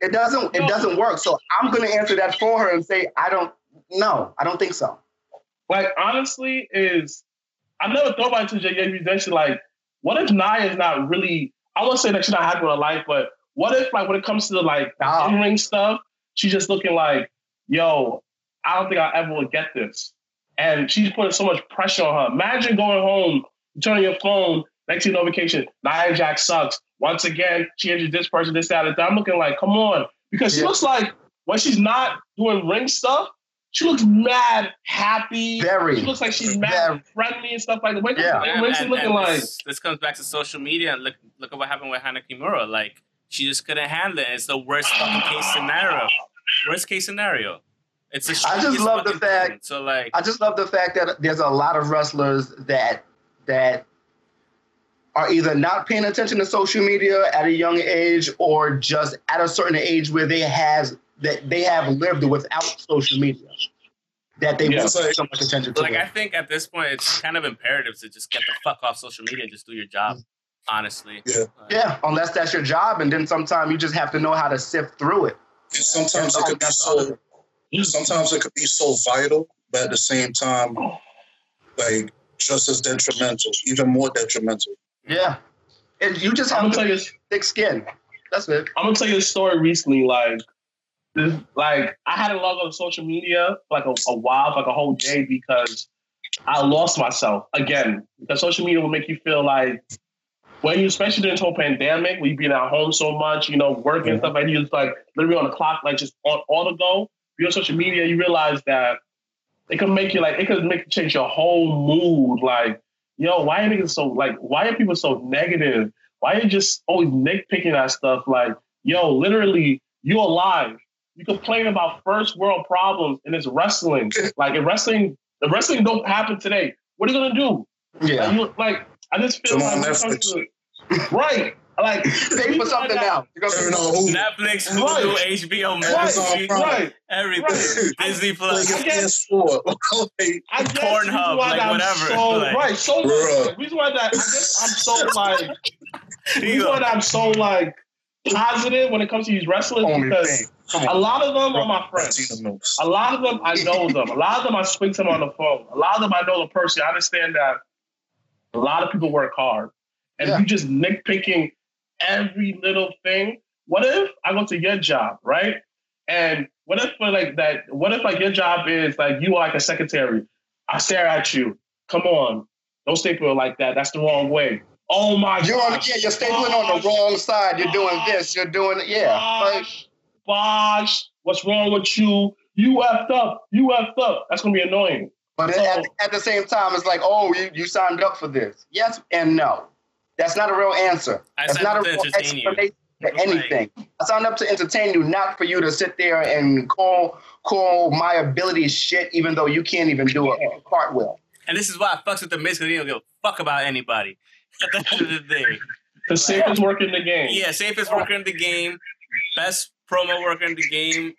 it doesn't it No. doesn't work. So I'm gonna answer that for her and say I don't. No, I don't think so. like honestly is I never thought about it until you mentioned like what if Nia is not really I won't say that she's not happy with her life, but what if like when it comes to the like Nah. ring stuff, she's just looking like, yo, I don't think I ever will get this. And she's putting so much pressure on her. Imagine going home, turning your phone, next to your notification, Nia Jax sucks. Once again, she injured this person, this, that, and that. I'm looking like, come on. Because she Yeah. looks like when she's not doing ring stuff, she looks mad happy. Very. She looks like she's mad Very. friendly and stuff like that. When, Yeah. when And- she's and- looking and like, this, this comes back to social media and look look at what happened with Hana Kimura. Like she just couldn't handle it. It's the worst fucking case scenario. Worst case scenario. It's a I just love the fact- thing. So like I just love the fact that there's a lot of wrestlers that that are either not paying attention to social media at a young age or just at a certain age where they have that they have lived without social media that they Yeah. won't pay so much attention to. like I think at this point it's kind of imperative to just get the fuck off social media and just do your job. Honestly. Yeah. Uh, yeah, unless that's your job, and then sometimes you just have to know how to sift through it. And sometimes it could be so. Sometimes it could be so vital, but at the same time, like just as detrimental, even more detrimental. Yeah, and you just I'm have gonna tell to you, thick skin. That's it. I'm gonna tell you a story recently. Like, this, like I hadn't logged on social media for like a, a while, like a whole day, because I lost myself again. Because social media will make you feel like when you, especially during this whole pandemic, when you've been at home so much, you know, working and stuff, and you're just like literally on the clock, like just on, on the go. If you're on social media, you realize that it can make you like it could make change your whole mood. Like, yo, why are niggas so like? Why are people so negative? Why are you just always nitpicking at stuff? Like, yo, literally, you're alive. You complain about first world problems and it's wrestling. like in wrestling, the wrestling don't happen today. What are you gonna do? Yeah. Like, you, like I just feel Come like on, when it comes Netflix. to- right. Like (laughs) Pay for something now. You're Turn on Hulu. Netflix, Right. Hulu, HBO Max, Amazon Prime. Right. everything, Right. Disney Plus. Like (laughs) I guess- PS4. Like, I guess Pornhub, the reason why like, I'm whatever, So, like- right. So Bruh. the reason why that I guess I'm so like (laughs) the You reason go, why that I'm so like positive when it comes to these wrestlers Only because a lot of them are my friends. A lot of them I know (laughs) them. A lot of them I speak to them on the phone. A lot of them I know the person. I understand that a lot of people work hard. And Yeah. you just nitpicking every little thing. What if I go to your job, right? And what if for like that, what if like your job is like you are like a secretary? I stare at you. Come on. Don't staple it like that. That's the wrong way. Oh my You're on, gosh. yeah, you're stapling on the wrong side. You're doing this. You're doing, yeah. Like, Bosh, Bosh, what's wrong with you? You effed up. You effed up. That's gonna be annoying. But So- at, at the same time, it's like, oh, you, you signed up for this. Yes and no. That's not a real answer. I That's not a real entertain explanation for Right. anything. I signed up to entertain you, not for you to sit there and call call my ability shit, even though you can't even do a, a cartwheel. And this is why I fucks with the Miz because he don't give a fuck about anybody. At the end of the day. The safest work in the game. Yeah, safest worker in the game, best promo worker in the game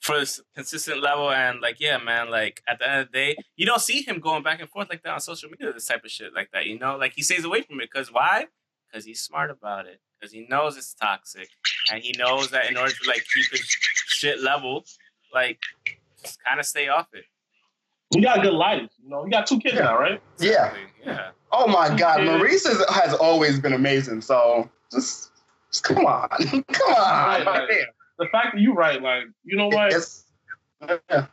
for this consistent level. And like, yeah, man, like at the end of the day, you don't see him going back and forth like that on social media, this type of shit like that. You know, like he stays away from it because why? Because he's smart about it. Because he knows it's toxic, and he knows that in order to like keep his shit level, like just kind of stay off it. You got a good life. You know, you got two kids Yeah. now, right? Yeah. Exactly, yeah. Oh my God, Yeah. Maryse is, has always been amazing. So just, just come on, (laughs) come on, Right, right right. The fact that you write, like, you know what? It's, yeah.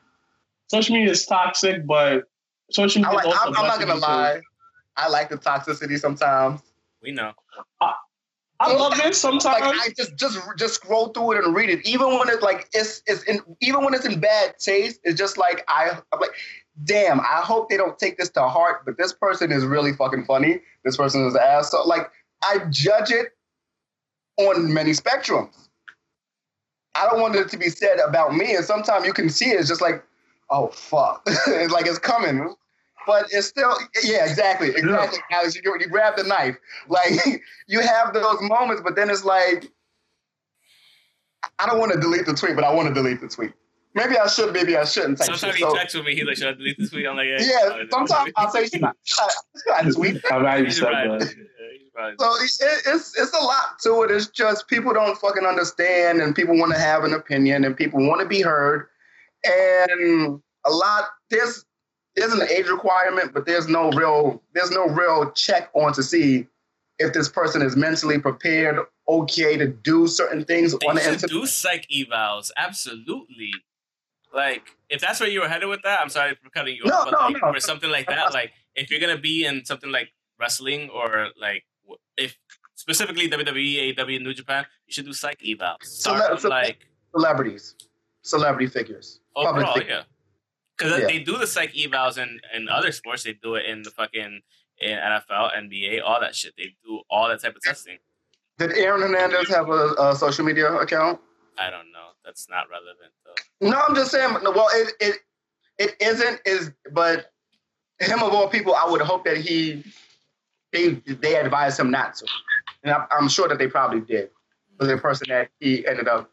Social media is toxic, but social I media like, is also I'm, I'm not gonna you, too. lie. I like the toxicity sometimes. We know. I love it Like sometimes. I just just just scroll through it and read it. Even when it's like it's it's in even when it's in bad taste, it's just like I I'm like, damn, I hope they don't take this to heart, but this person is really fucking funny. This person is an asshole. Like I judge it on many spectrums. I don't want it to be said about me, and sometimes you can see it, it's just like, oh fuck, (laughs) it's like it's coming. But it's still, yeah, exactly, exactly. Alex, you, you grab the knife, (laughs) like you have those moments, but then it's like, I don't want to delete the tweet, but I want to delete the tweet. Maybe I should, maybe I shouldn't. Type Sometimes shit. he So, texts with me. He's like, "Should I delete this tweet?" I'm like, "Yeah." yeah, should probably sometimes I'll say, it." should I, should I, tweet? I'm glad you He's said right. that. (laughs) Yeah, he's right. So it, it's it's a lot to it. It's just people don't fucking understand, and people want to have an opinion, and people want to be heard, and a lot there's there's an age requirement, but there's no real there's no real check on to see if this person is mentally prepared, okay to do certain things They on the internet. do psych evals, absolutely. Like, if that's where you were headed with that, I'm sorry for cutting you No, off, but no, like, no. for something like that, like, if you're gonna be in something like wrestling or like, if specifically WWE, AEW, New Japan, you should do psych evals. Start like Celebrities, celebrity figures, public overall, figures. yeah. Because Yeah. they do the psych evals in, in other sports. They do it in the fucking in NFL, NBA, all that shit. They do all that type of testing. Did Aaron Hernandez have a, a social media account? I don't know. That's not relevant though. No, I'm just saying. Well, it it it isn't is, but him of all people, I would hope that he they they advised him not to, and I'm, I'm sure that they probably did. For the person that he ended up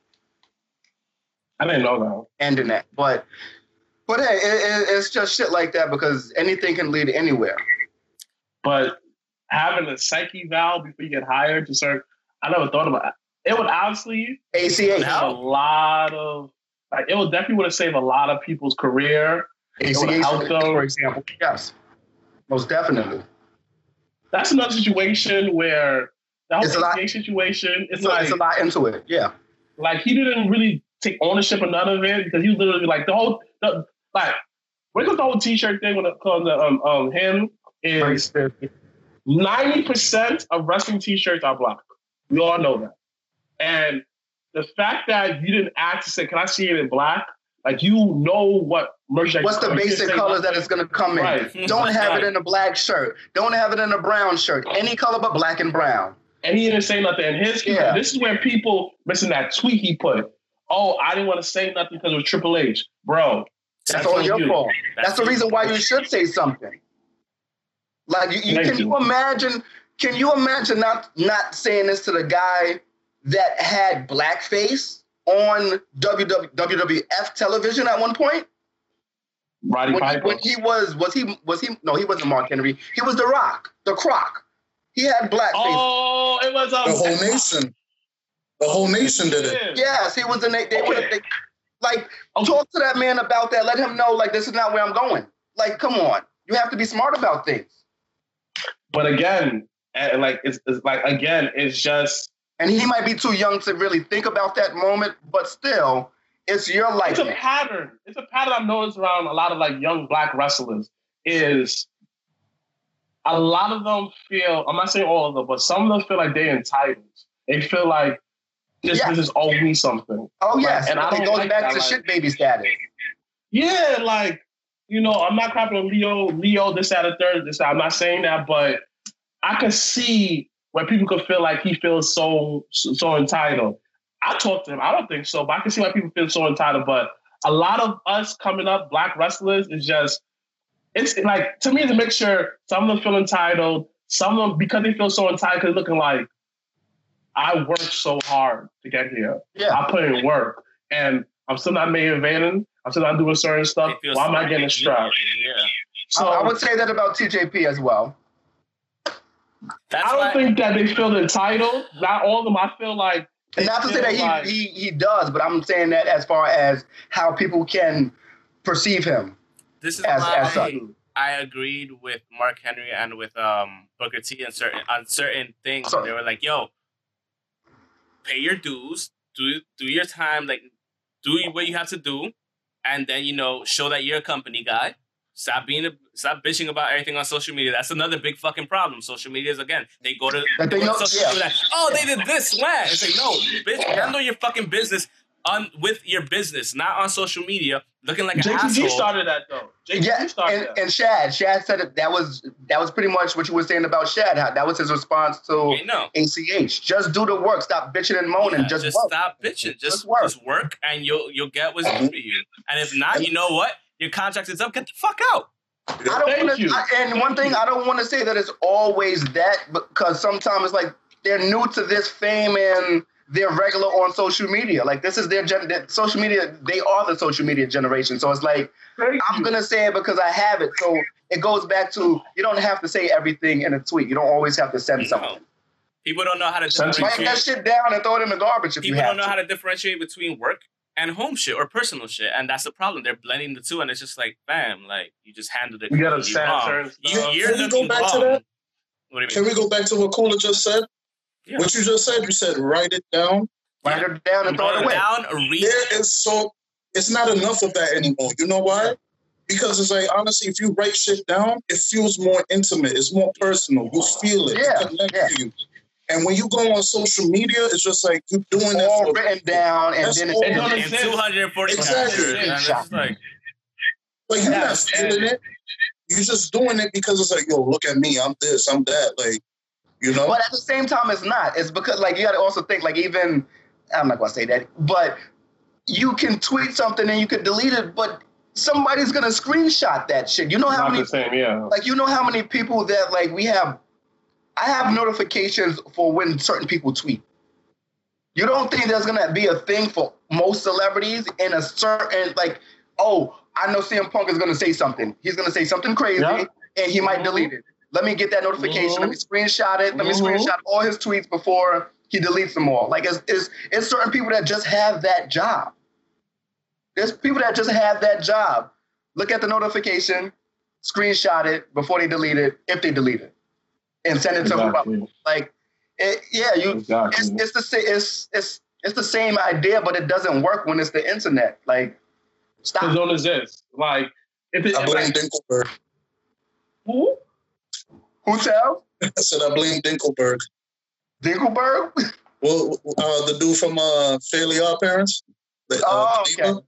I didn't know that. ending that, but but hey, it, it, it's just shit like that because anything can lead anywhere. But having a psych eval before you get hired to serve, I never thought about it. Would honestly ACH, a lot of, like, it would definitely would have saved a lot of people's career. ACH, for example, yes, most definitely. That's another situation where the whole It's a lot- ACH situation, it's like, it's a lot into it. Yeah, like he didn't really take ownership of none of it because he was literally like the whole, the, like, when it comes to the whole t-shirt thing when it comes to um, um, him is 90% of wrestling t-shirts are black. We all know that. And the fact that you didn't ask to say, can I see it in black? Like you know what merchandise. What's the basic say colors that it's gonna come in? Right. Don't have Right. it in a black shirt. Don't have it in a brown shirt. Any color but black and brown. And he didn't say nothing. And his Yeah. this is where people missing that tweet he put. oh, I didn't want to say nothing because it was Triple H, bro. That's, all on your you. fault. That's, the reason why you should say something. Like you, you can you. you. imagine? Can you imagine not not saying this to the guy that had blackface on WW, WWF television at one point? Roddy When, he- Piper. when he was was he was he no he wasn't Mark Henry. He was The Rock, The Croc. He had blackface. oh, it was um, The whole nation. The whole nation did it. Yes, he was in. They, they would have Okay. like Okay. talk to that man about that. Let him know like this is not where I'm going. Like, come on, you have to be smart about things. But again, like it's, it's like again, it's just And he might be too young to really think about that moment, but still, it's your life. it's a pattern. It's a pattern I've noticed around a lot of like young black wrestlers is a lot of them feel, I'm not saying all of them, but some of them feel like they're entitled. They feel like this Yeah. business owe me something. Oh yes, and I it don't goes like back that, to like- shit baby status. Yeah, like, you know, I'm not crapping on Lio, Lio, this, out of third, this, that. I'm not saying that, but I can see where people could feel like he feels so so entitled. I talked to him. I don't think so, but I can see why people feel so entitled. But a lot of us coming up, black wrestlers, is just it's like to me it's a mixture. Some of them feel entitled. Some of them because they feel so entitled, 'cause looking like I worked so hard to get here. Yeah, I put in work, and I'm still not main eventing. I'm still not doing certain stuff. They feel Why am I getting a big, strap? Yeah. So I, I would say that about TJP as well. That's I don't why, think that they feel entitled. Not all of them. I feel like not to say that he, like- he he does, but I'm saying that as far as how people can perceive him this is as why as such. I agreed with Mark Henry and with um Booker T and certain on certain things. Sorry. They were like, "Yo, pay your dues, do do your time, like do what you have to do, and then you know show that you're a company guy. Stop being a stop bitching about everything on social media. That's another big fucking problem. Social media is again they go to, That they they go know- to social yeah. media like, oh they did this when it's like no bitch handle your fucking business on with your business, not on social media looking like an JTG asshole. started that though. JTG Yeah, started and, that. and Shad, Shad said it, that was that was pretty much what you were saying about Shad. How that was his response to Okay, no. ACH. Just do the work. Stop bitching and moaning. Yeah, just, just work. stop bitching. Just, Just work. just work, and you'll you'll get what's due to you. And if not, you know what? Your contract is up. Get the fuck out. I don't Thank want you. to. And one thing I don't want to say that it's always that because sometimes it's like they're new to this fame and they're regular on social media. Like this is their gen- their social media. They are the social media generation. So it's like Thank I'm you. gonna say it because I have it. So it goes back to you don't have to say everything in a tweet. You don't always have to send No. something. People don't know how to Send Write that shit down and throw it in the garbage if People you have don't know to. how to differentiate between work and home shit or personal shit, and that's the problem. They're blending the two, and it's just like, bam, like you just handled it You gotta completely stand wrong. You, uh, you're Can we go looking back to that? What do you Can we go back to what Cooler just said? Yeah. What you just said? You said write it down. Write it down and throw Throw it it away. down, read. There is so it's not enough of that anymore. You know why? Because it's like honestly, if you write shit down, it feels more intimate. It's more personal. You feel it. Yeah, it connects yeah. to you. And when you go on social media, it's just like you're doing it All for written down and That's then it's It in 240 Exactly. characters, it's like, Like you're Yeah, not feeling it. You're just doing it because it's like, yo, look at me. I'm this. I'm that. Like, you know. But at the same time, it's not. It's because like you got to also think like even I'm not gonna say that, but you can tweet something and you can delete it, but somebody's gonna screenshot that shit. You know how Not many the same, yeah. like you know how many people that like we have. I have notifications for when certain people tweet. You don't think there's gonna be a thing for most celebrities in a certain like, oh, I know CM Punk is gonna say something. He's gonna say something crazy, Yeah. and he might Mhm. delete it. Let me get that notification. Let me screenshot it. Let me Mhm. screenshot all his tweets before he deletes them all. Like it's, it's it's certain people that just have that job. There's people that just have that job. Look at the notification, screenshot it before they delete it, if they delete it, and send it to whoever. Exactly. Like, it, yeah, you. It's Exactly. it's the sa- it's it's it's the same idea, but it doesn't work when it's the internet. Like, Because stop. don't exist. Like, if it, I blame like, Dinkleberg. who? Who tell? (laughs) I said I blame Dinkleberg. Dinkleberg? Well, uh, the dude from uh, Fairly Odd Parents. The, uh, Oh, the okay.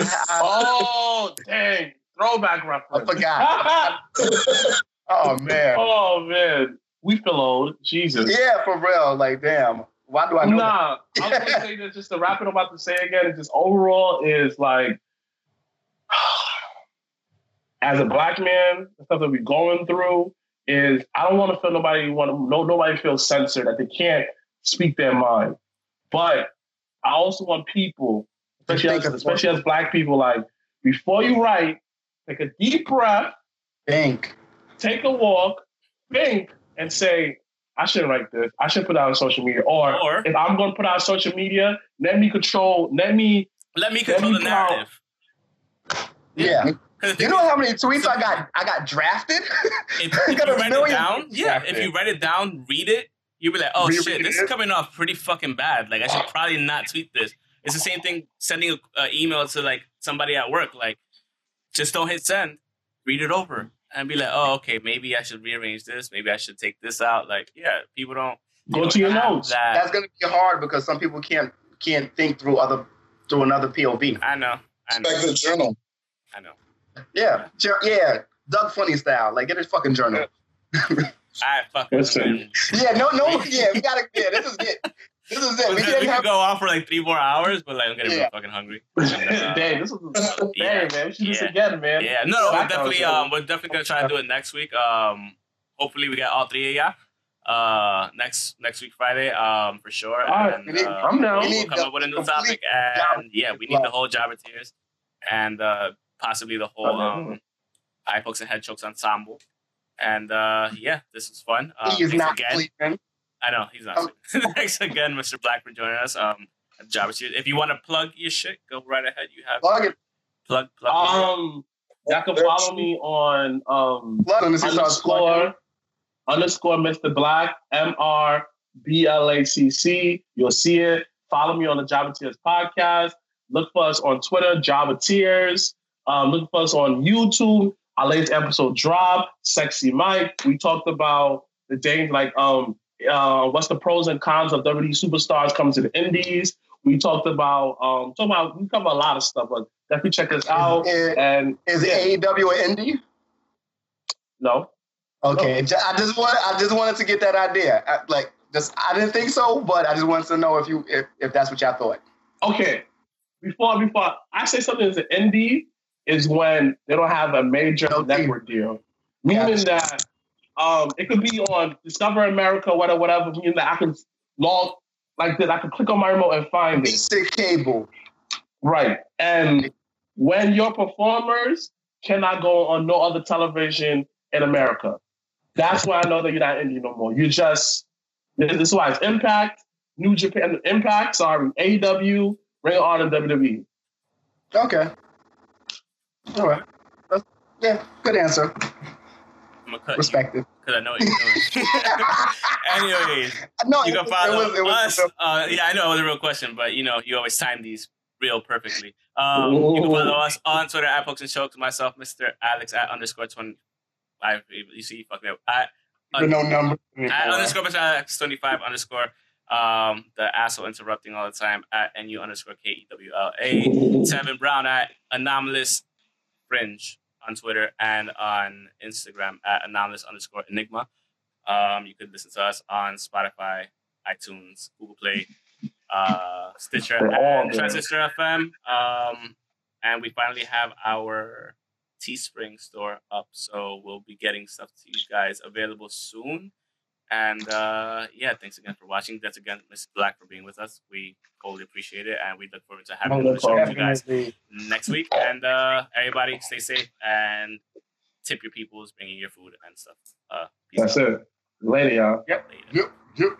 (laughs) Oh, dang. Throwback reference. I reference. forgot. (laughs) Oh man. (laughs) oh, man. We feel old. Jesus. Yeah, for real. Like, damn. Why do I know? that? Nah, I was gonna say (laughs) that just to wrap it up, about to say again, is just overall is like, (sighs) as a black man, the stuff that we're going through is I don't want to feel nobody want to no nobody feels censored that they can't speak their mind, but I also want people, especially as, especially as black people, like before you write, take a deep breath, Think. Take a walk, think, and say, I shouldn't write this. I should put it out on social media. Or, Or- if I'm going to put out on social media, let me control, let me, Let me control me the put out- narrative. Yeah. 'Cause the You know how many tweets I got? I got drafted. if, (laughs) if got you write it down, yeah, if you write it down, read it, you'll be like, oh Reread shit, this it. is coming off pretty fucking bad. Like I should probably not tweet this. It's the same thing sending an email to like somebody at work. Like, just don't hit send. Read it over and be like, oh, okay, maybe I should rearrange this. Maybe I should take this out. Like, yeah, people don't go to your notes. That. That's gonna be hard because some people can't can't think through other through another POV. I know. I know. Back to the journal. I know. Yeah, Jer- yeah. Doug Funnie style. Like get his fucking journal. (laughs) I fucking. Listen. Yeah, no, no. Yeah, we gotta. Yeah, this is it. This is it. We can't we could go off for like three more hours, but like I'm getting Yeah. real fucking hungry. (laughs) Uh, Dang, this was, Yeah. dang, man. We should do this again, man. Yeah, no, definitely um, we're definitely gonna try to do it next week. Um, hopefully we get all three of ya. Uh, next next week Friday, um, for sure. Right, and, need- uh, I'm down. We'll, We we'll come up with a new topic, and yeah, we need the whole Jabba Tears, and uh, possibly the whole um, eye pokes and head chokes ensemble. And uh, yeah, this was fun. Um, He is not again. sleeping. I know he's not. Um, (laughs) thanks again, Mr. Black, for joining us. Um, at Jabba Tears. If you want to plug your shit, go right ahead. You have Plug it. plug plug. Um, y'all can follow me on um, Plug him. This is our underscore underscore Mr. Black M R B L A C C. You'll see it. Follow me on the Java Tears podcast. Look for us on Twitter, Java Tears. Um, look for us on YouTube. Our latest episode drop, Sexy Mike. We talked about the things like um uh what's the pros and cons of WWE superstars coming to the indies. We talked about um talking about we cover a lot of stuff, but definitely check us out. Is, And is yeah. AEW an indie? no, Okay, j- I just want I just wanted to get that idea. I, like, just I didn't think so, but I just wanted to know if you if, if that's what y'all thought. okay, before before I say something is an indie is when they don't have a major No network deal, meaning Gotcha. that um it could be on Discover America, whatever, whatever. Meaning that I can log like that, I can click on my remote and find it. Basic cable. Right, and when your performers cannot go on no other television in America, that's why I know that you're not indie no more. You just this is why it's Impact, New Japan, Impact. Sorry, AEW, Ring of Honor, WWE. Okay. All right. That's, yeah, good answer. I'm gonna cut you because I know what you're doing. (laughs) Anyways, No, you it, can it follow was, it was, us. Uh, yeah, I know it was a real question, but you know, you always time these real perfectly. Um, you can follow us on Twitter at Pokes and Chokes. Myself, Mr. Alex at underscore twenty five. You see, you fucking up. At, no number. at underscore Mr. Alex twenty five underscore. Um, the asshole interrupting all the time at nu underscore k e w l a. Tevin Brown at anomalous fringe on Twitter and on Instagram at anomalous underscore enigma. Um, you could listen to us on Spotify, iTunes, Google Play, uh, Stitcher, and. Transistor FM. Um, and we finally have our Teespring store up, so we'll be getting stuff to you guys available soon. And uh, yeah, thanks again for watching. That's again, Mr. Black, for being with us. We totally appreciate it, and we look forward to having you show with you guys next week. And uh, everybody, stay safe and tip your peoples, bringing your food and stuff. Uh, peace That's out. it. Later, y'all. Later. Yep, yep.